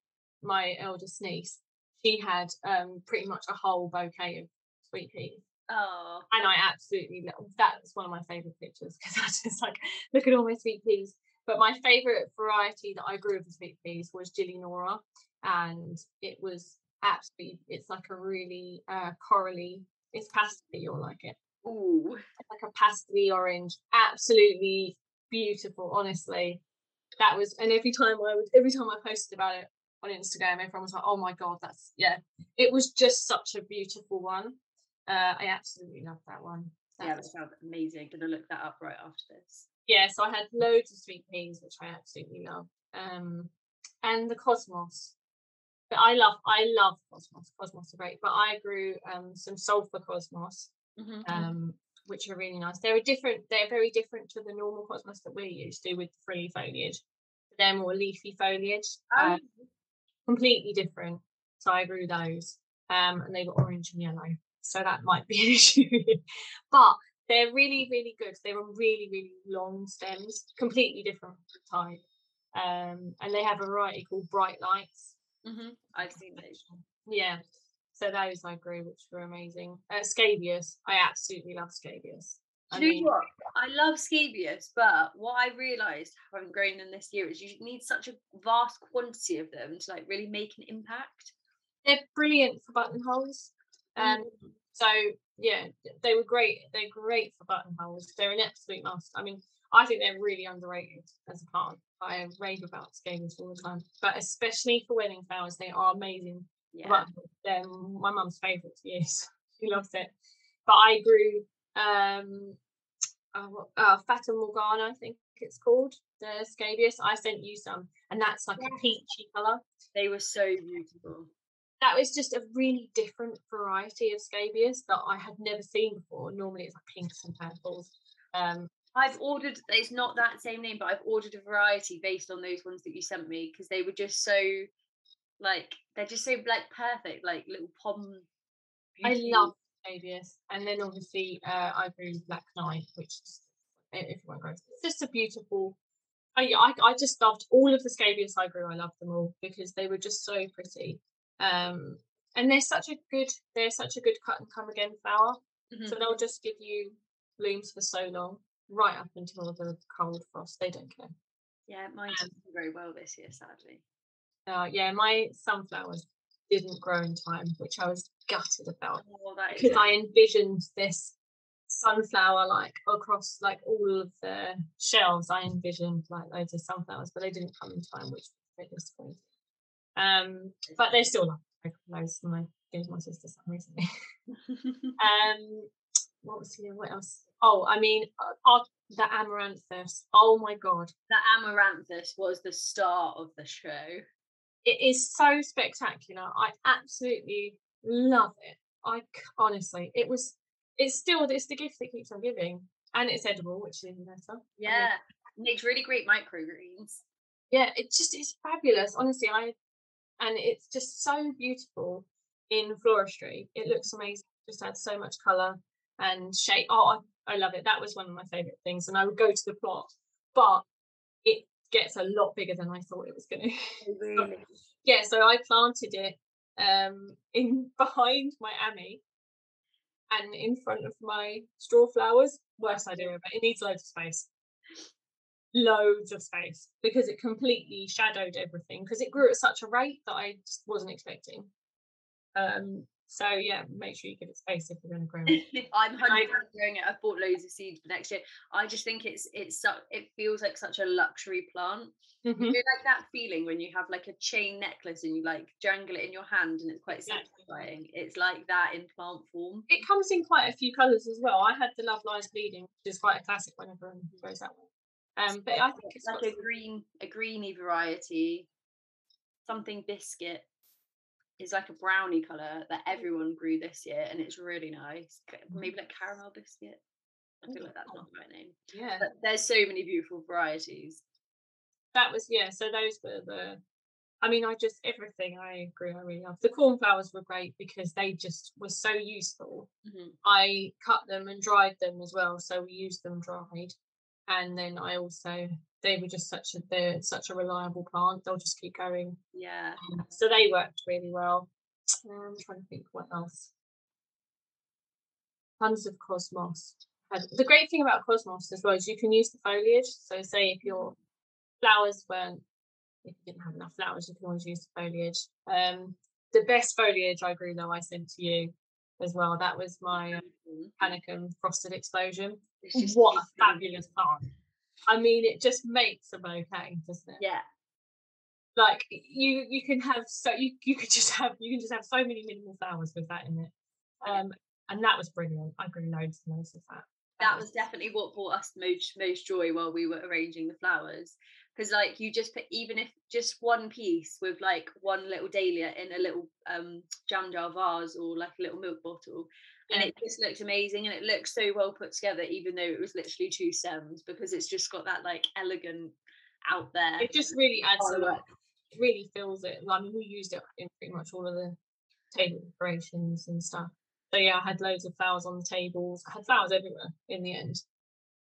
my eldest niece, she had um, pretty much a whole bouquet of sweet peas Oh. and I absolutely that's one of my favorite pictures because (laughs) I just like look at all my sweet peas. But my favorite variety that I grew of the sweet peas was Gilly Nora, and it was absolutely it's like a really uh corally. It's pastel, you'll like it. Ooh. Like a pastel orange, absolutely beautiful. Honestly, that was and every time I would every time I posted about it on Instagram, everyone was like, "Oh my god, that's yeah." It was just such a beautiful one. Uh, I absolutely love that one. Yeah, That that sounds amazing. Gonna look that up right after this. Yeah, so I had loads of sweet peas, which I absolutely love. Um, and the cosmos. But I love, I love cosmos. Cosmos are great. But I grew um some sulfur cosmos, Mhm. um, which are really nice. They're different. They're very different to the normal cosmos that we're used to with frilly foliage. They're more leafy foliage. Oh, uh, completely different. So I grew those, um, and they were orange and yellow. So that might be an (laughs) issue, but they're really, really good. They're on really, really long stems, completely different type, um, and they have a variety called bright lights. mhm. I've seen those. Yeah, so those I grew, which were amazing. Uh, scabious, I absolutely love scabious. I Do you mean, know what? I love scabious, but what I realised having grown them this year is you need such a vast quantity of them to like really make an impact. they're brilliant for buttonholes. Um, so yeah, they were great. They're great for buttonholes. They're an absolute must. I mean, I think they're really underrated as a plant. I rave about scabious all the time, but especially for wedding flowers, they are amazing. Yeah. buttonholes. They're my mum's favourite to use. (laughs) she loves it. But I grew um, uh, uh, Fata Morgana, I think it's called the scabious. I sent you some, and that's like a peachy colour They were so beautiful. That was just a really different variety of scabious that I had never seen before. Normally it's like pinks and purples. Um, I've ordered. It's not that same name, but I've ordered a variety based on those ones that you sent me because they were just so, like, they're just so like perfect, like little pom. I love scabious, and then obviously uh, I grew black knight, which is everyone grows. It's just a beautiful. I I just loved all of the scabious I grew. I loved them all because they were just so pretty. Um, and they're such a good they're such a good cut and come again flower. Mhm. So they'll just give you blooms for so long, right up until the cold frost. They don't care. Yeah, mine didn't do very well this year, sadly. Uh, yeah, my sunflowers didn't grow in time, which I was gutted about Oh, because I envisioned this sunflower like across like all of the shelves. I envisioned like loads of sunflowers, but they didn't come in time, which was disappointing. Um, but they're still like loads. And I gave my sister some recently. (laughs) (laughs) um, what was here? What else? Oh, I mean, uh, the amaranthus. Oh my god, the amaranthus was the star of the show. it is so spectacular. I absolutely love it. I c- honestly, it was. It's still it's the gift that keeps on giving, and it's edible, which is even better. Yeah, makes really great microgreens. Yeah, it just is fabulous. Honestly, I and it's just so beautiful in floristry. It looks amazing. Just adds so much color and shape. Oh, I, I love it. That was one of my favorite things, and I would go to the plot, but it gets a lot bigger than I thought it was going (laughs) to. Yeah, so I planted it um in (laughs) behind my Ammi and in front of my straw flowers. Worst idea ever. It needs loads of space. Loads of space because it completely shadowed everything because it grew at such a rate that I just wasn't expecting. Um, so yeah, make sure you give it space if you're going to grow it. (laughs) I'm hundred growing it. I've bought loads of seeds for next year. I just think it's it's so it feels like such a luxury plant. You Mhm. know, like that feeling when you have like a chain necklace and you like jangle it in your hand and it's quite Yeah. satisfying. It's like that in plant form. It comes in quite a few colours as well. I had the Love Lies Bleeding, which is quite a classic when everyone goes that way. Um, but I think it's like a green, a greeny variety, something biscuit is like a brownie color that everyone grew this year, and it's really nice. Maybe like caramel biscuit. I feel like that's not the right name. yeah. But there's so many beautiful varieties. that was yeah. So those were the. I mean, I just everything I agree. I really love the cornflowers were great because they just were so useful. Mhm. I cut them and dried them as well, so we used them dried. And then I also they were just such a they're such a reliable plant. They'll just keep going. Yeah. Um, So they worked really well. Um, I'm trying to think what else. Tons of cosmos. The great thing about cosmos as well is you can use the foliage. So say if your flowers weren't if you didn't have enough flowers, you can always use the foliage. Um, the best foliage I grew though I sent to you as well. That was my um, Mhm. panicum frosted explosion. It's just what a fabulous plant! I mean, it just makes a bouquet, doesn't it? Yeah. like you you can have so you, you could just have you can just have so many minimal flowers with that in it um and that was brilliant i grew loads and loads of that that was definitely what brought us most most joy while we were arranging the flowers because like you just put even if just one piece with like one little dahlia in a little um jam jar vase or like a little milk bottle and it just looked amazing and it looked so well put together even though it was literally two stems because it's just got that like elegant out there. It just really adds a lot. It really fills it. I mean we used it in pretty much all of the table decorations and stuff. So yeah i had loads of flowers on the tables. I had flowers everywhere in the end.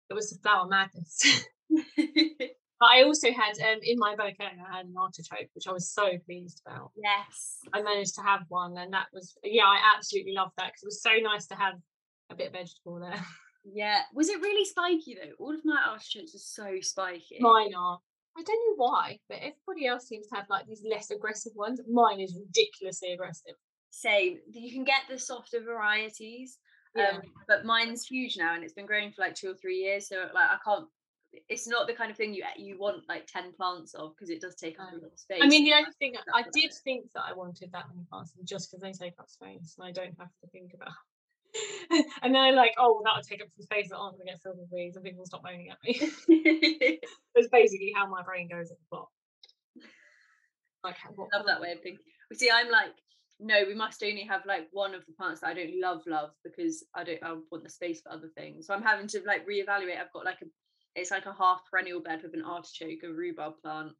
It was the flower madness (laughs) (laughs) but i also had um in my bouquet i had an artichoke which i was so pleased about yes I managed to have one, and that was yeah, I absolutely loved that because it was so nice to have a bit of vegetable there. yeah was it really spiky though all of my artichokes are so spiky Mine are. I don't know why, but everybody else seems to have like these less aggressive ones. Mine is ridiculously aggressive. same you can get the softer varieties Yeah. um, but mine's huge now and it's been growing for like two or three years so like i can't it's not the kind of thing you you want like 10 plants of because it does take up a lot of space I mean, the only thing I did think that I wanted that many plants just because they take up space and I don't have to think about. (laughs) and then I like, oh, well, that'll take up some space that aren't going to get filled with weeds and people will stop moaning at me. (laughs) (laughs) That's basically how my brain goes at the plot. Like, what, love that way of thinking see i'm like no we must only have like one of the plants that i don't love love because i don't i want the space for other things so i'm having to like reevaluate i've got like a it's like a half perennial bed with an artichoke a rhubarb plant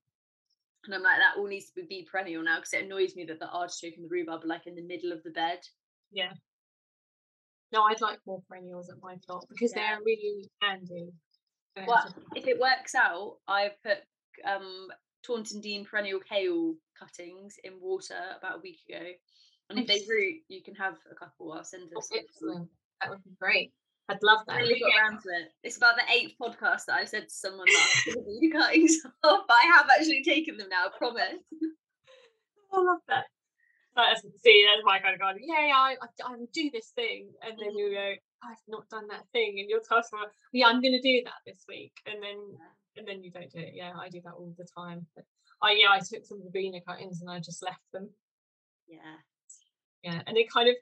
and i'm like that all needs to be perennial now because it annoys me that the artichoke and the rhubarb are like in the middle of the bed Yeah. No, I'd like more perennials at my plot because Yeah. they're really handy. Well, if it works out, I've put um Taunton Dean perennial kale cuttings in water about a week ago. And if they root, you can have a couple. I'll send oh, excellent. That would be great. I'd love that. Really got around to it. It's about the eighth podcast that I've said to someone that I was gonna do the cuttings of, but I have actually taken them now. I promise. (laughs) (laughs) I love that. That's, see, that's my kind of garden. Yeah, yeah, I, I, I do this thing, and then you mm-hmm. go, I've not done that thing, and you're tasked for, yeah, I'm going to do that this week, and then and then you don't do it. Yeah, I do that all the time. But, oh yeah, I took some Rabina cuttings and I just left them. Yeah. Yeah, and it kind of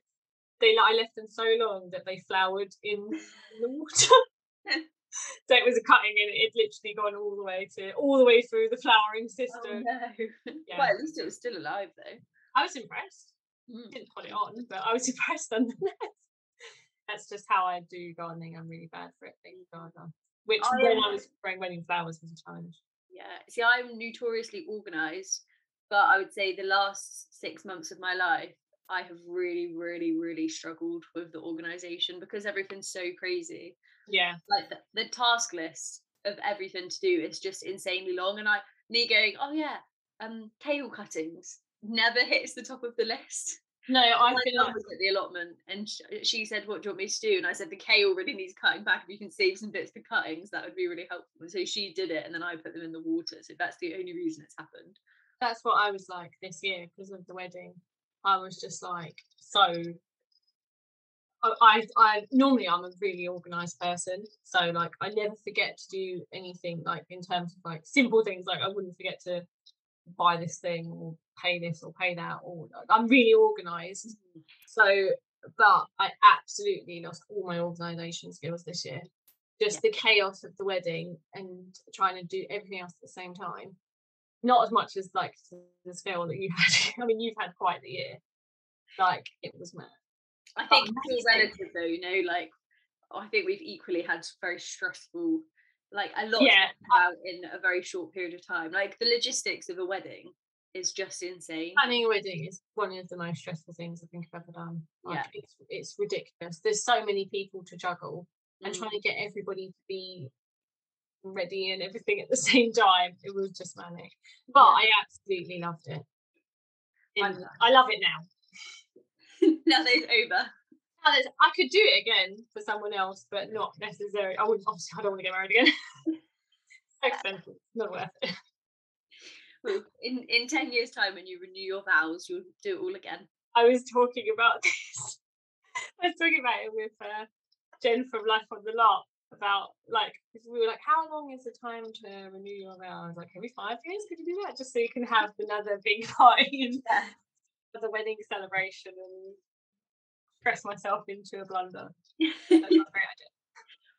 they I left them so long that they flowered in, (laughs) the water. so it was a cutting and it literally gone all the way to all the way through the flowering system. Oh, system. no. Yeah. Well, at least it was still alive though. I was impressed. Mm. Didn't put it on, but I was (laughs) impressed nonetheless. That's just how I do gardening. I'm really bad for it gardener. Which I when I was growing wedding flowers was a challenge. Yeah. See, I'm notoriously organized, but I would say the last six months of my life, I have really, really, really struggled with the organization because everything's so crazy. Yeah. Like the, the task list of everything to do is just insanely long. And I, me going, oh yeah, um, kale cuttings never (laughs) hits the top of the list. No, (laughs) I My feel like at the allotment and she said, What do you want me to do? And I said, The kale really needs cutting back. If you can save some bits for cuttings, that would be really helpful. And so she did it, and then I put them in the water. So that's the only reason it's happened. that's what I was like this year because of the wedding. I was just like so. I, I normally I'm a really organized person, so like I never forget to do anything like in terms of like simple things like I wouldn't forget to buy this thing or pay this or pay that or like, I'm really organized. Mm. So, but I absolutely lost all my organization skills this year. Just the chaos of the wedding and trying to do everything else at the same time. Not as much as like the skill that you had. (laughs) I mean, you've had quite the year. Like it was mad. I think it's all relative though, you know, like I think we've equally had very stressful Like a lot Yeah, about in a very short period of time. Like the logistics of a wedding is just insane. planning a wedding is one of the most stressful things I think I've ever done. Like, Yeah. it's, it's ridiculous. There's so many people to juggle, and Mm. trying to get everybody to be ready and everything at the (laughs) same time. It was just manic, but Yeah. I absolutely loved it. I love it now. (laughs) now that it's over. I could do it again for someone else, but not necessarily. I wouldn't. Obviously, I don't want to get married again. (laughs) expensive. Not worth it. Well, In in ten years' time, when you renew your vows, you'll do it all again. I was talking about this. I was talking about it with uh, Jen from Life on the Lot about like we were like, how long is the time to renew your vows? Like every five years, could you do that just so you can have another big (laughs) party and Yeah. the wedding celebration and press myself into a blunder? That's not a (laughs) great idea.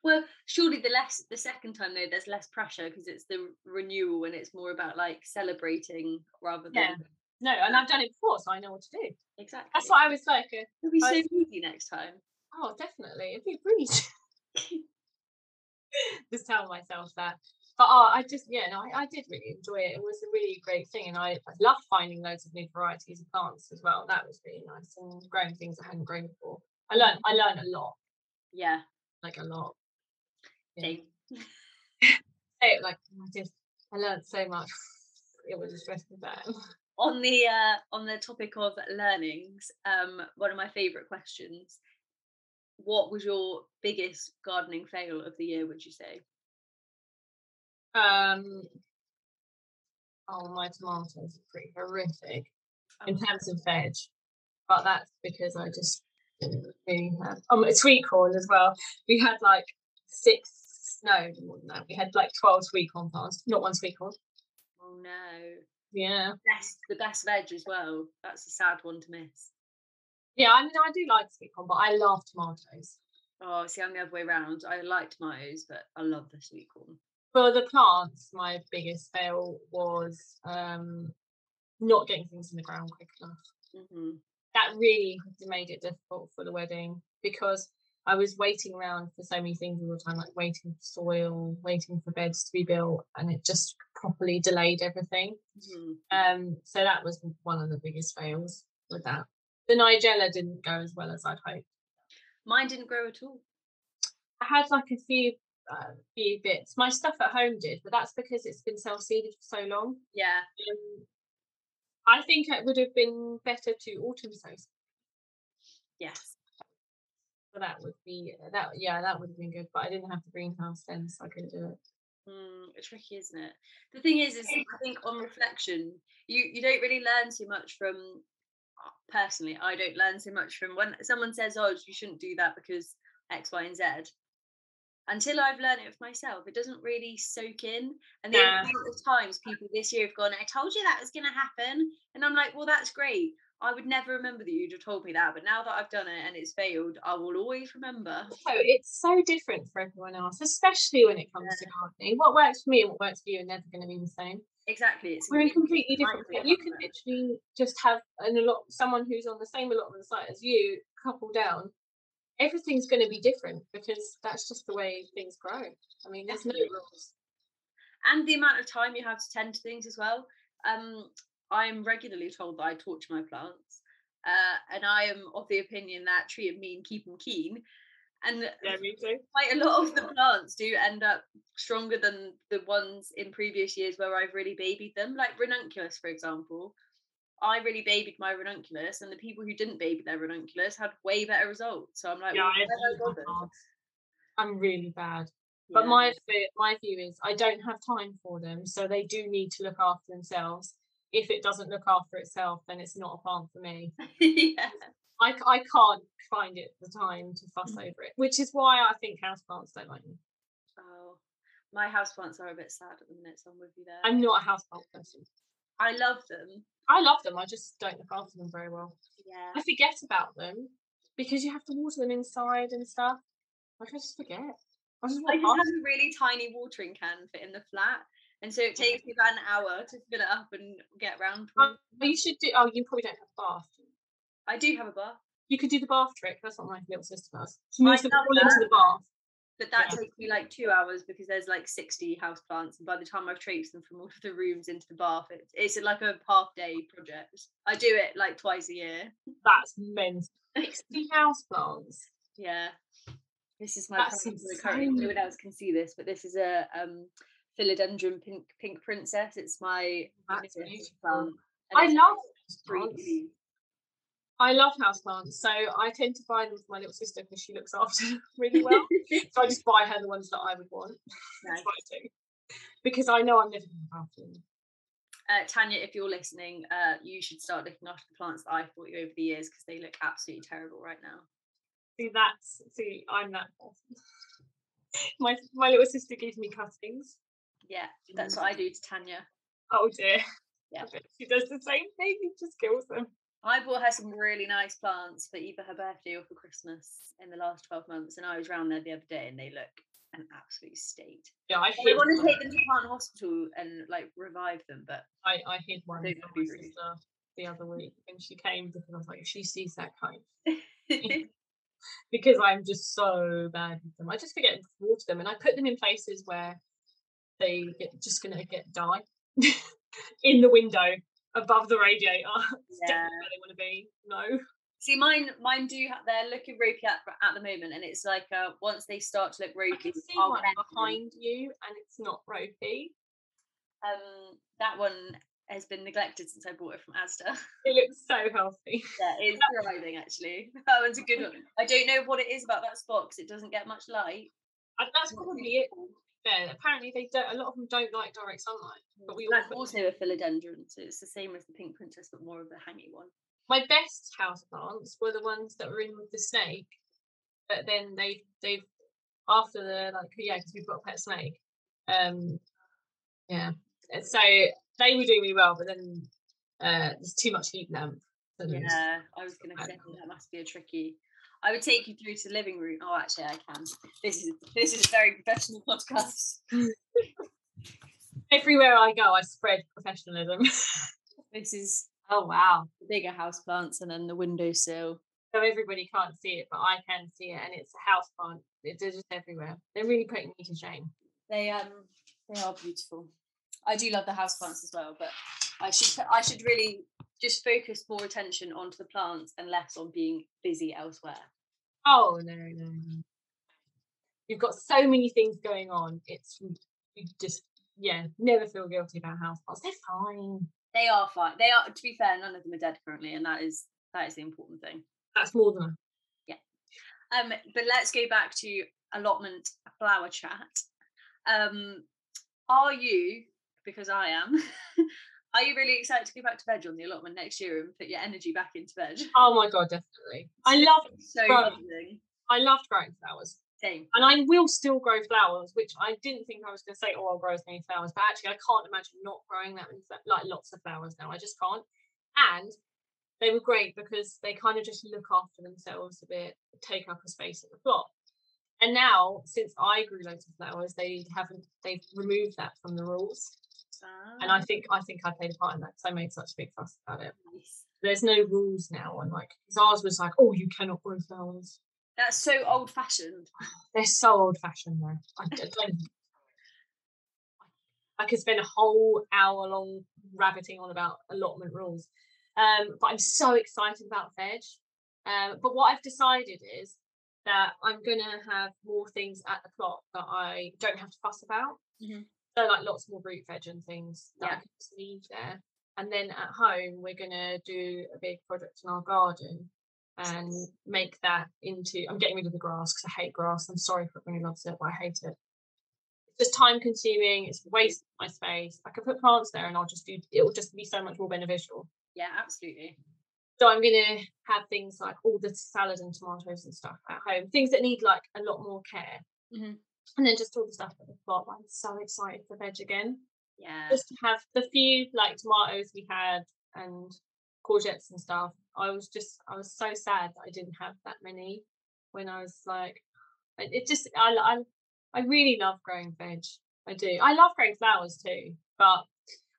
Well, surely the less the second time though, there's less pressure because it's the renewal and it's more about like celebrating rather than Yeah. No, and I've done it before, so I know what to do. exactly. That's what I was like, uh, It'll be so I- easy next time. oh, definitely, it'd be a breeze. (laughs) (laughs) just tell myself that. But oh, I just yeah, no, I, I did really enjoy it. It was a really great thing, and I, I loved finding loads of new varieties of plants as well. That was really nice, and growing things I hadn't grown before. I learned I learned a lot, Yeah. like a lot. Yeah. (laughs) It, like I did, I learned so much. It was a stressful time. On the uh, on the topic of learnings, um, one of my favourite questions: What was your biggest gardening fail of the year? Would you say? Um, oh, my tomatoes are pretty horrific. in Oh, terms of veg, but that's because I just didn't really have. Um, sweet corn as well. We had like six, no, more than that. We had like twelve sweet corn plants, not one sweet corn. oh no. Yeah, Best the best veg as well. That's a sad one to miss. Yeah. I mean, I do like sweet corn, but I love tomatoes. Oh, see, I'm the other way around. I like tomatoes, but I love the sweet corn. For the plants, my biggest fail was um not getting things in the ground quick enough. hmm that really made it difficult for the wedding because I was waiting around for so many things all the time, like waiting for soil, waiting for beds to be built, and it just properly delayed everything. hmm Um, so that was one of the biggest fails with that. The Nigella didn't go as well as I'd hoped. Mine didn't grow at all. I had like a few uh, few bits. My stuff at home did, but that's because it's been self seeded for so long. Yeah. Um, I think it would have been better to autumn sow Yes. So that would be that yeah, that would have been good. But I didn't have the greenhouse then, so I couldn't do it. Mm, it's tricky, isn't it? The thing is, is I think on reflection, you you don't really learn too much from. Personally, I don't learn so much from when someone says, "Oh, you shouldn't do that because X, Y, and Z." Until I've learned it for myself, it doesn't really soak in. And the Nah. amount of times people this year have gone, "I told you that was going to happen," and I'm like, "Well, that's great. I would never remember that you'd have told me that, but now that I've done it and it's failed, I will always remember." So it's so different for everyone else, especially when it comes to gardening. What works for me and what works for you are never going to be the same. Exactly, it's We're in completely different. You can literally just have an lot someone who's on the same allotment site as you, couple down. Everything's going to be different because that's just the way things grow. I mean, there's no Definitely. rules. and the amount of time you have to tend to things as well. Um, I'm regularly told that I torture my plants, uh, and I am of the opinion that treat 'em mean, keep them keen. And Yeah, me too. quite a lot of the plants do end up stronger than the ones in previous years where I've really babied them, like ranunculus, for example. I really babied my ranunculus, and the people who didn't baby their ranunculus had way better results. So I'm like, Yeah, well, I why have I hate my bothered? plants. I'm really bad. But Yeah. my my view is I don't have time for them, so they do need to look after themselves. If it doesn't look after itself, then it's not a plant for me. (laughs) yeah. I, I can't find it the time to fuss Mm. over it, which is why I think houseplants don't like me. Oh, my houseplants are a bit sad at the minute, so I'm with you there. I'm not a houseplant person. I love them. I love them, I just don't look after them very well. Yeah. I forget about them because you have to water them inside and stuff. Like I just forget. I just I just have a really tiny watering can fit in the flat, and so it takes me about an hour to fill it up and get round. to Oh, it. but you should do. Oh, you probably don't have a bath. I do have a bath. You could do the bath trick. That's what my little sister does. She moves them love all into the bath. But that Yeah. takes me like two hours because there's like 60 house plants. And by the time I've traipsed them from all of the rooms into the bath, it's, it's like a half day project. I do it like twice a year. That's (laughs) mental. 60 (laughs) houseplants. Yeah. This is my That's plant for the current. No one else can see this, but this is a um philodendron pink pink princess. It's my plant, I love three houseplants. leaves. I love houseplants, so I tend to buy them for my little sister because she looks after them (laughs) really well. (laughs) so I just buy her the ones that I would want. Nice. I do. Because I know I'm never going to have them. Uh, Tanya, if you're listening, uh, you should start looking after the plants that I've bought you over the years because they look absolutely terrible right now. See, that's see, I'm that person. (laughs) my my little sister gives me cuttings. Yeah, that's what I do to Tanya. Oh dear. Yeah. She does the same thing. It just kills them. I bought her some really nice plants for either her birthday or for Christmas in the last 12 months, and I was round there the other day and they look an absolute state. Yeah, I hid. want to take them to plant hospital and like revive them, but I, I hid one from my rude. sister the other week and she came because I was like, if she sees that kind (laughs) (laughs) because I'm just so bad with them. I just forget to water them, and I put them in places where they get just gonna get die (laughs) in the window above the radiator. (laughs) It's definitely where they want to be. No, See, mine, mine do. Ha- they're looking ropey at, at the moment, and it's like uh, once they start to look I ropey, can see one them. behind you, and it's not ropey. Um, that one has been neglected since I bought it from Asda. (laughs) It looks so healthy. yeah, it's thriving actually. (laughs) That one's a good one. I don't know what it is about that spot because it doesn't get much light. And that's probably it. Yeah, apparently they don't. A lot of them don't like direct sunlight. But we all That's also a philodendron, so it's the same as the pink princess, but more of a hangy one. my best houseplants were the ones that were in with the snake. But then they they've after the like yeah because we've got a pet snake. Um, yeah. So they were doing really well, but then uh, there's too much heat lamp. Yeah, I was gonna say that must be a tricky. I would take you through to the living room. Oh, actually, I can. This is this is a very professional podcast. (laughs) Everywhere I go, I spread professionalism. (laughs) This is oh wow! the bigger house plants and then the windowsill. So everybody can't see it, but I can see it, and it's a house plant. It- They're just everywhere. They're really putting me to shame. They um they are beautiful. I do love the house plants as well, but I should I should really just focus more attention onto the plants and less on being busy elsewhere. Oh no, no, no. You've got so many things going on. It's you just yeah, never feel guilty about house plants. They're fine. They are fine. They are to be fair, none of them are dead currently, and that is that is the important thing. That's more than Yeah. Um, but let's go back to allotment flower chat. Um, are you, because I am, (laughs) are you really excited to go back to veg on the allotment next year and put your energy back into veg? (laughs) Oh my god, definitely. I love (laughs) So buzzing. I loved growing flowers. Same. And I will still grow flowers, which I didn't think I was going to say, oh, I'll grow as many flowers. But actually, I can't imagine not growing that many, like lots of flowers now. I just can't. And they were great because they kind of just look after themselves a bit, take up a space at the plot. And now, since I grew loads of flowers, they haven't. They've removed that from the rules, and I think I think I played a part in that because I made such a big fuss about it. nice. There's no rules now, and like 'cause ours was like, oh, you cannot grow flowers. That's so old fashioned. They're so old fashioned though. I don't. I could spend a whole hour long rabbiting on about allotment rules. Um, but I'm so excited about veg. Um, but what I've decided is that I'm gonna have more things at the plot that I don't have to fuss about. Mhm. So like lots more root veg and things that I Yeah. can just leave there. And then at home we're gonna do a big project in our garden and make that into I'm getting rid of the grass because I hate grass. I'm sorry for everyone who loves it, but I hate it. It's just time consuming, it's wasting my space. I could put plants there and I'll just do it will just be so much more beneficial. Yeah, absolutely. So I'm gonna have things like all the salad and tomatoes and stuff at home, things that need like a lot more care. Mhm. And then just all the stuff at the plot. I'm so excited for veg again. Yeah. Just to have the few like tomatoes we had and courgettes and stuff. I was just I was so sad that I didn't have that many when I was like it just I I I really love growing veg. I do. I love growing flowers too, but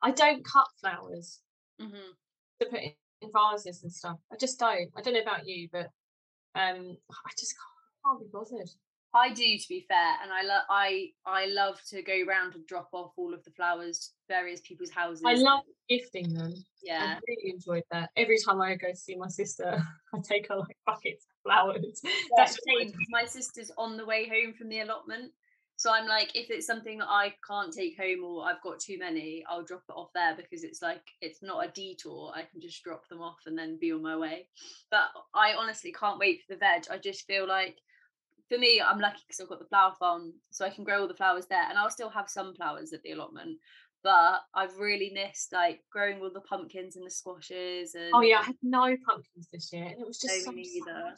I don't cut flowers hmm to put in, in vases and stuff. I just don't. I don't know about you, but um, I just can't, can't be bothered. I do, to be fair, and I love I I love to go round and drop off all of the flowers to various people's houses. I love gifting them. yeah. I really enjoyed that. Every time I go to see my sister, (laughs) I take her like buckets of flowers. That's That's same. My sister's on the way home from the allotment. So I'm like, if it's something that I can't take home or I've got too many, I'll drop it off there because it's like it's not a detour. I can just drop them off and then be on my way. But I honestly can't wait for the veg. I just feel like for me, I'm lucky because I've got the flower farm, so I can grow all the flowers there, and I'll still have some flowers at the allotment. But I've really missed like growing all the pumpkins and the squashes and Oh yeah, I had no pumpkins this year, and it was just so sad.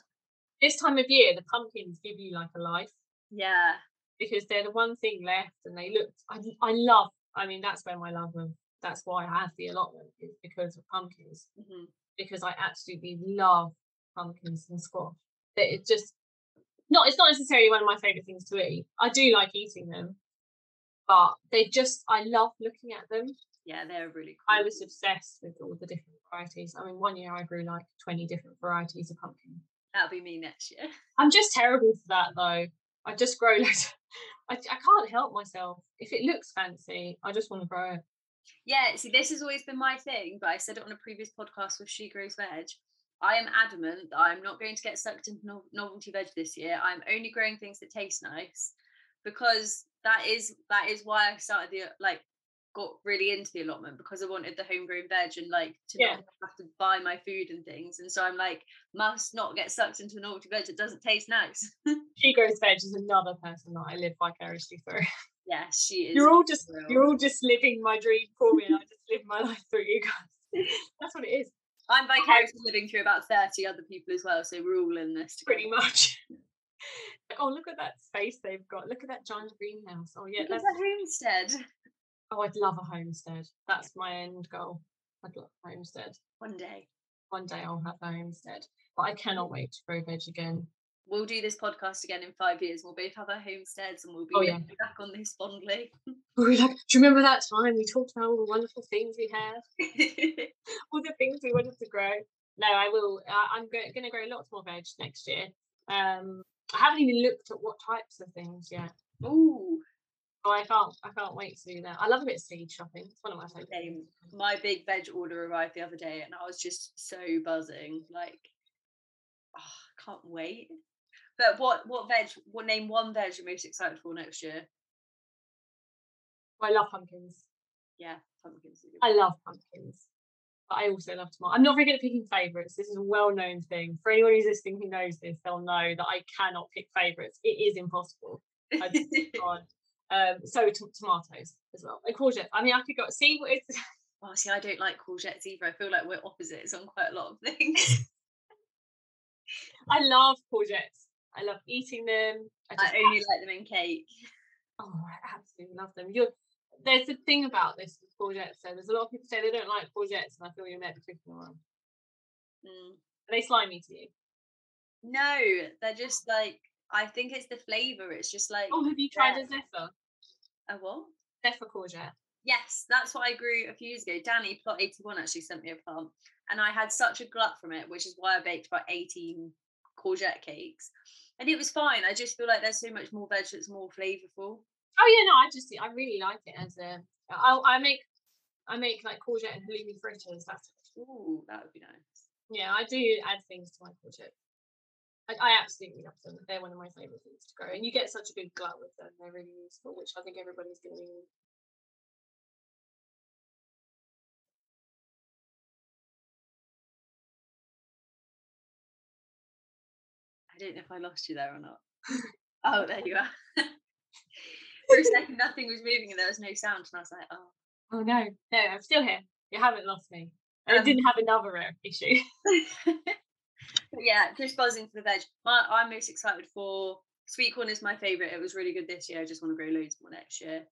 This time of year, the pumpkins give you like a life Yeah, because they're the one thing left, and they look. I I love. I mean, that's where my love of. That's why I have the allotment is because of pumpkins. mhm. Because I absolutely love pumpkins and squash. That it just not. It's not necessarily one of my favorite things to eat. I do like eating them, but they just. I love looking at them. yeah, they're really cool. I was obsessed with all the different varieties. I mean, one year I grew like 20 different varieties of pumpkin. That'll be me next year. (laughs) I'm just terrible for that though. I just grow (laughs) loads. I, I can't help myself. If it looks fancy, I just want to grow it. Yeah, see, this has always been my thing, but I said it on a previous podcast with She Grows Veg. I am adamant that I'm not going to get sucked into no- novelty veg this year. I'm only growing things that taste nice because that is that is why I started the like got really into the allotment because I wanted the homegrown veg and like to Yeah. not have to buy my food and things. And so I'm like, must not get sucked into novelty veg. It doesn't taste nice. (laughs) She grows veg is another person that I live vicariously through. yes, she (laughs) is. You're all just real. you're all just living my dream for me, and I just live my (laughs) life through you guys. That's what it is, I'm vicariously living through about 30 other people as well. So we're all in this together. pretty much. (laughs) oh, look at that space they've got. Look at that giant greenhouse. Oh yeah, Look at that's the homestead. oh, I'd love a homestead. That's my end goal. I'd love a homestead. One day. One day I'll have a homestead, but I cannot wait to grow veg again. We'll do this podcast again in five years. We'll both have our homesteads and we'll be Oh, yeah. back on this fondly. We were like, do you remember that time we talked about all the wonderful things we had, (laughs) all the things we wanted to grow? No, I will. I'm go- going to grow lots more veg next year. Um, I haven't even looked at what types of things yet. Ooh, So I can't. I can't wait to do that. I love a bit of seed shopping. It's one of my favorite. same. things. My big veg order arrived the other day and I was just so buzzing. Like, oh, I can't wait. But what what veg? What name one veg you're most excited for next year? I love pumpkins. Yeah, pumpkins. are good. I love pumpkins. But I also love tomatoes. I'm not very good at picking favourites. This is a well-known thing. For anyone who's listening who knows this, they'll know that I cannot pick favourites. It is impossible. I (laughs) can't. Um, so t- tomatoes as well, and courgette. I mean, I could go see what it's. (laughs) oh, see, I don't like courgettes either. I feel like we're opposites on quite a lot of things. (laughs) I love courgettes. I love eating them. I, just I only like them in cake. Oh, I absolutely love them. You're, there's a thing about this with courgettes. So there's a lot of people say they don't like courgettes, and I feel you're never picking them wrong. Mm. Are they slimy to you? No, they're just like I think it's the flavour. It's just like Oh, have you tried Yeah. a zephyr? a what? Zephyr courgette. Yes, that's what I grew a few years ago. Danny, plot 81, actually sent me a plant. And I had such a glut from it, which is why I baked about 18 courgette cakes. And it was fine. I just feel like there's so much more veg that's more flavourful. Oh yeah, no, I just I really like it as a. I I make I make like courgette and halloumi fritters. That's Ooh, that would be nice. yeah, I do add things to my courgette. I, I absolutely love them. They're one of my favourite things to grow, and you get such a good glut with them. They're really useful, which I think everybody's going to need. I don't know if I lost you there or not. oh, there you are. (laughs) For a (laughs) second, nothing was moving and there was no sound. And I was like, oh. Oh no, no, I'm still here. You haven't lost me. And I Um, didn't have another uh, issue. (laughs) but yeah, just buzzing for the veg. My, I'm most excited for sweet corn is my favorite. It was really good this year. I just want to grow loads more next year.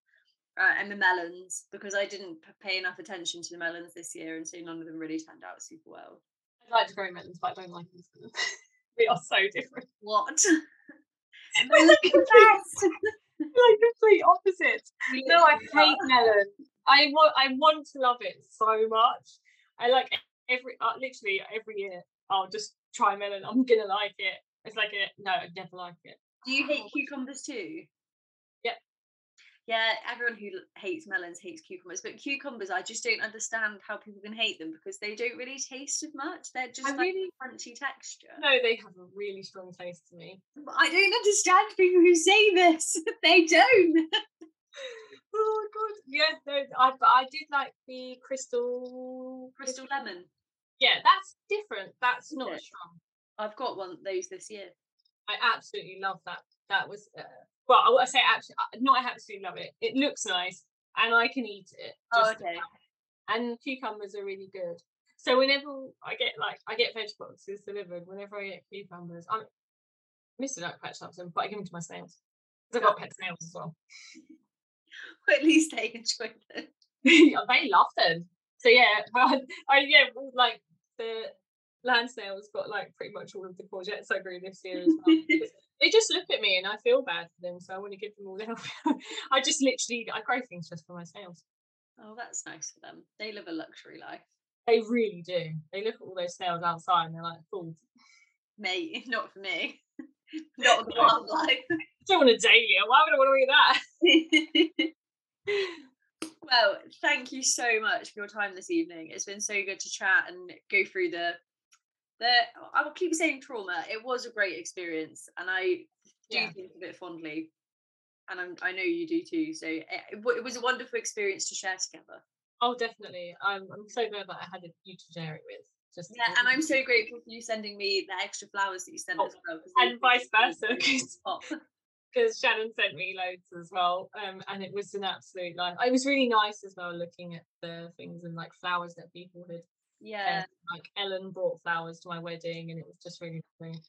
Uh, and the melons because I didn't pay enough attention to the melons this year, and so none of them really turned out super well. I'd like to grow melons, but I don't like them. We are so different. What? (laughs) We're Melons like are the complete, (laughs) like complete opposites. No, I hate melon. I want I want to love it so much. I like every uh, literally every year I'll just try melon. I'm gonna like it. It's like a no, I'd never like it. Do you hate cucumbers too? Yeah, everyone who hates melons hates cucumbers, but cucumbers, I just don't understand how people can hate them because they don't really taste of much. They're just I like really- crunchy texture. No, they have a really strong taste to me. But I don't understand people who say this. (laughs) they don't. (laughs) Oh god. Yeah, no, I but I did like the crystal Crystal lemon. Yeah, that's different. That's not strong. I've got one of those this year. I absolutely love that. That was uh, well, I, say actually, uh, not I absolutely love it. It looks nice, and I can eat it. Oh, okay. about. And cucumbers are really good. So whenever I get like I get veg boxes delivered, whenever I get cucumbers, I'm Mr. Duck Patch loves them, but I give them to my snails. 'Cause I've got pet snails as well. But (laughs) at least they enjoy them. (laughs) they love them. So yeah, (laughs) but I yeah like the land snails got like pretty much all of the courgettes I grew this year as well. (laughs) they just look at me and I feel bad for them, so I want to give them all the help. (laughs) I just literally I grow things just for my snails. Oh, that's nice for them. They live a luxury life. They really do. They look at all those snails outside and they're like, "Cool, Mate, not for me. (laughs) not the wildlife. I don't want a dahlia. Why would I want to eat that?" well, thank you so much for your time this evening. It's been so good to chat and go through the I will keep saying trauma. It was a great experience and I do Yeah. think of it fondly. And I'm, I know you do too. So it, it was a wonderful experience to share together. Oh, definitely. I'm I'm so glad that I had you to share it with. Just Yeah, and I'm so grateful for you sending me the extra flowers that you sent Oh, as well. and vice versa, made (laughs) me 'cause- pop. because Shannon sent me loads as well, um, and it was an absolute like it was really nice as well looking at the things and like flowers that people had. Yeah, sent. Like Ellen brought flowers to my wedding, and it was just really lovely.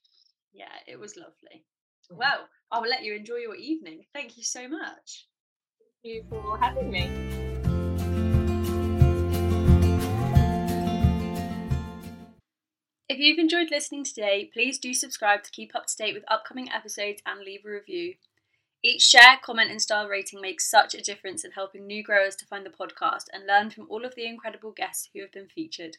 yeah, it was lovely. Yeah. Well, I will let you enjoy your evening. Thank you so much. Thank you for having me. If you've enjoyed listening today, please do subscribe to keep up to date with upcoming episodes and leave a review. Each share, comment, and star rating makes such a difference in helping new growers to find the podcast and learn from all of the incredible guests who have been featured.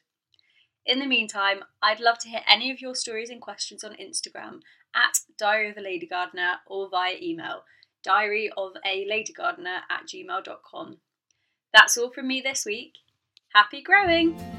In the meantime, I'd love to hear any of your stories and questions on Instagram at Diary of a Lady Gardener or via email diary of a lady gardener at gmail.com. That's all from me this week. Happy growing!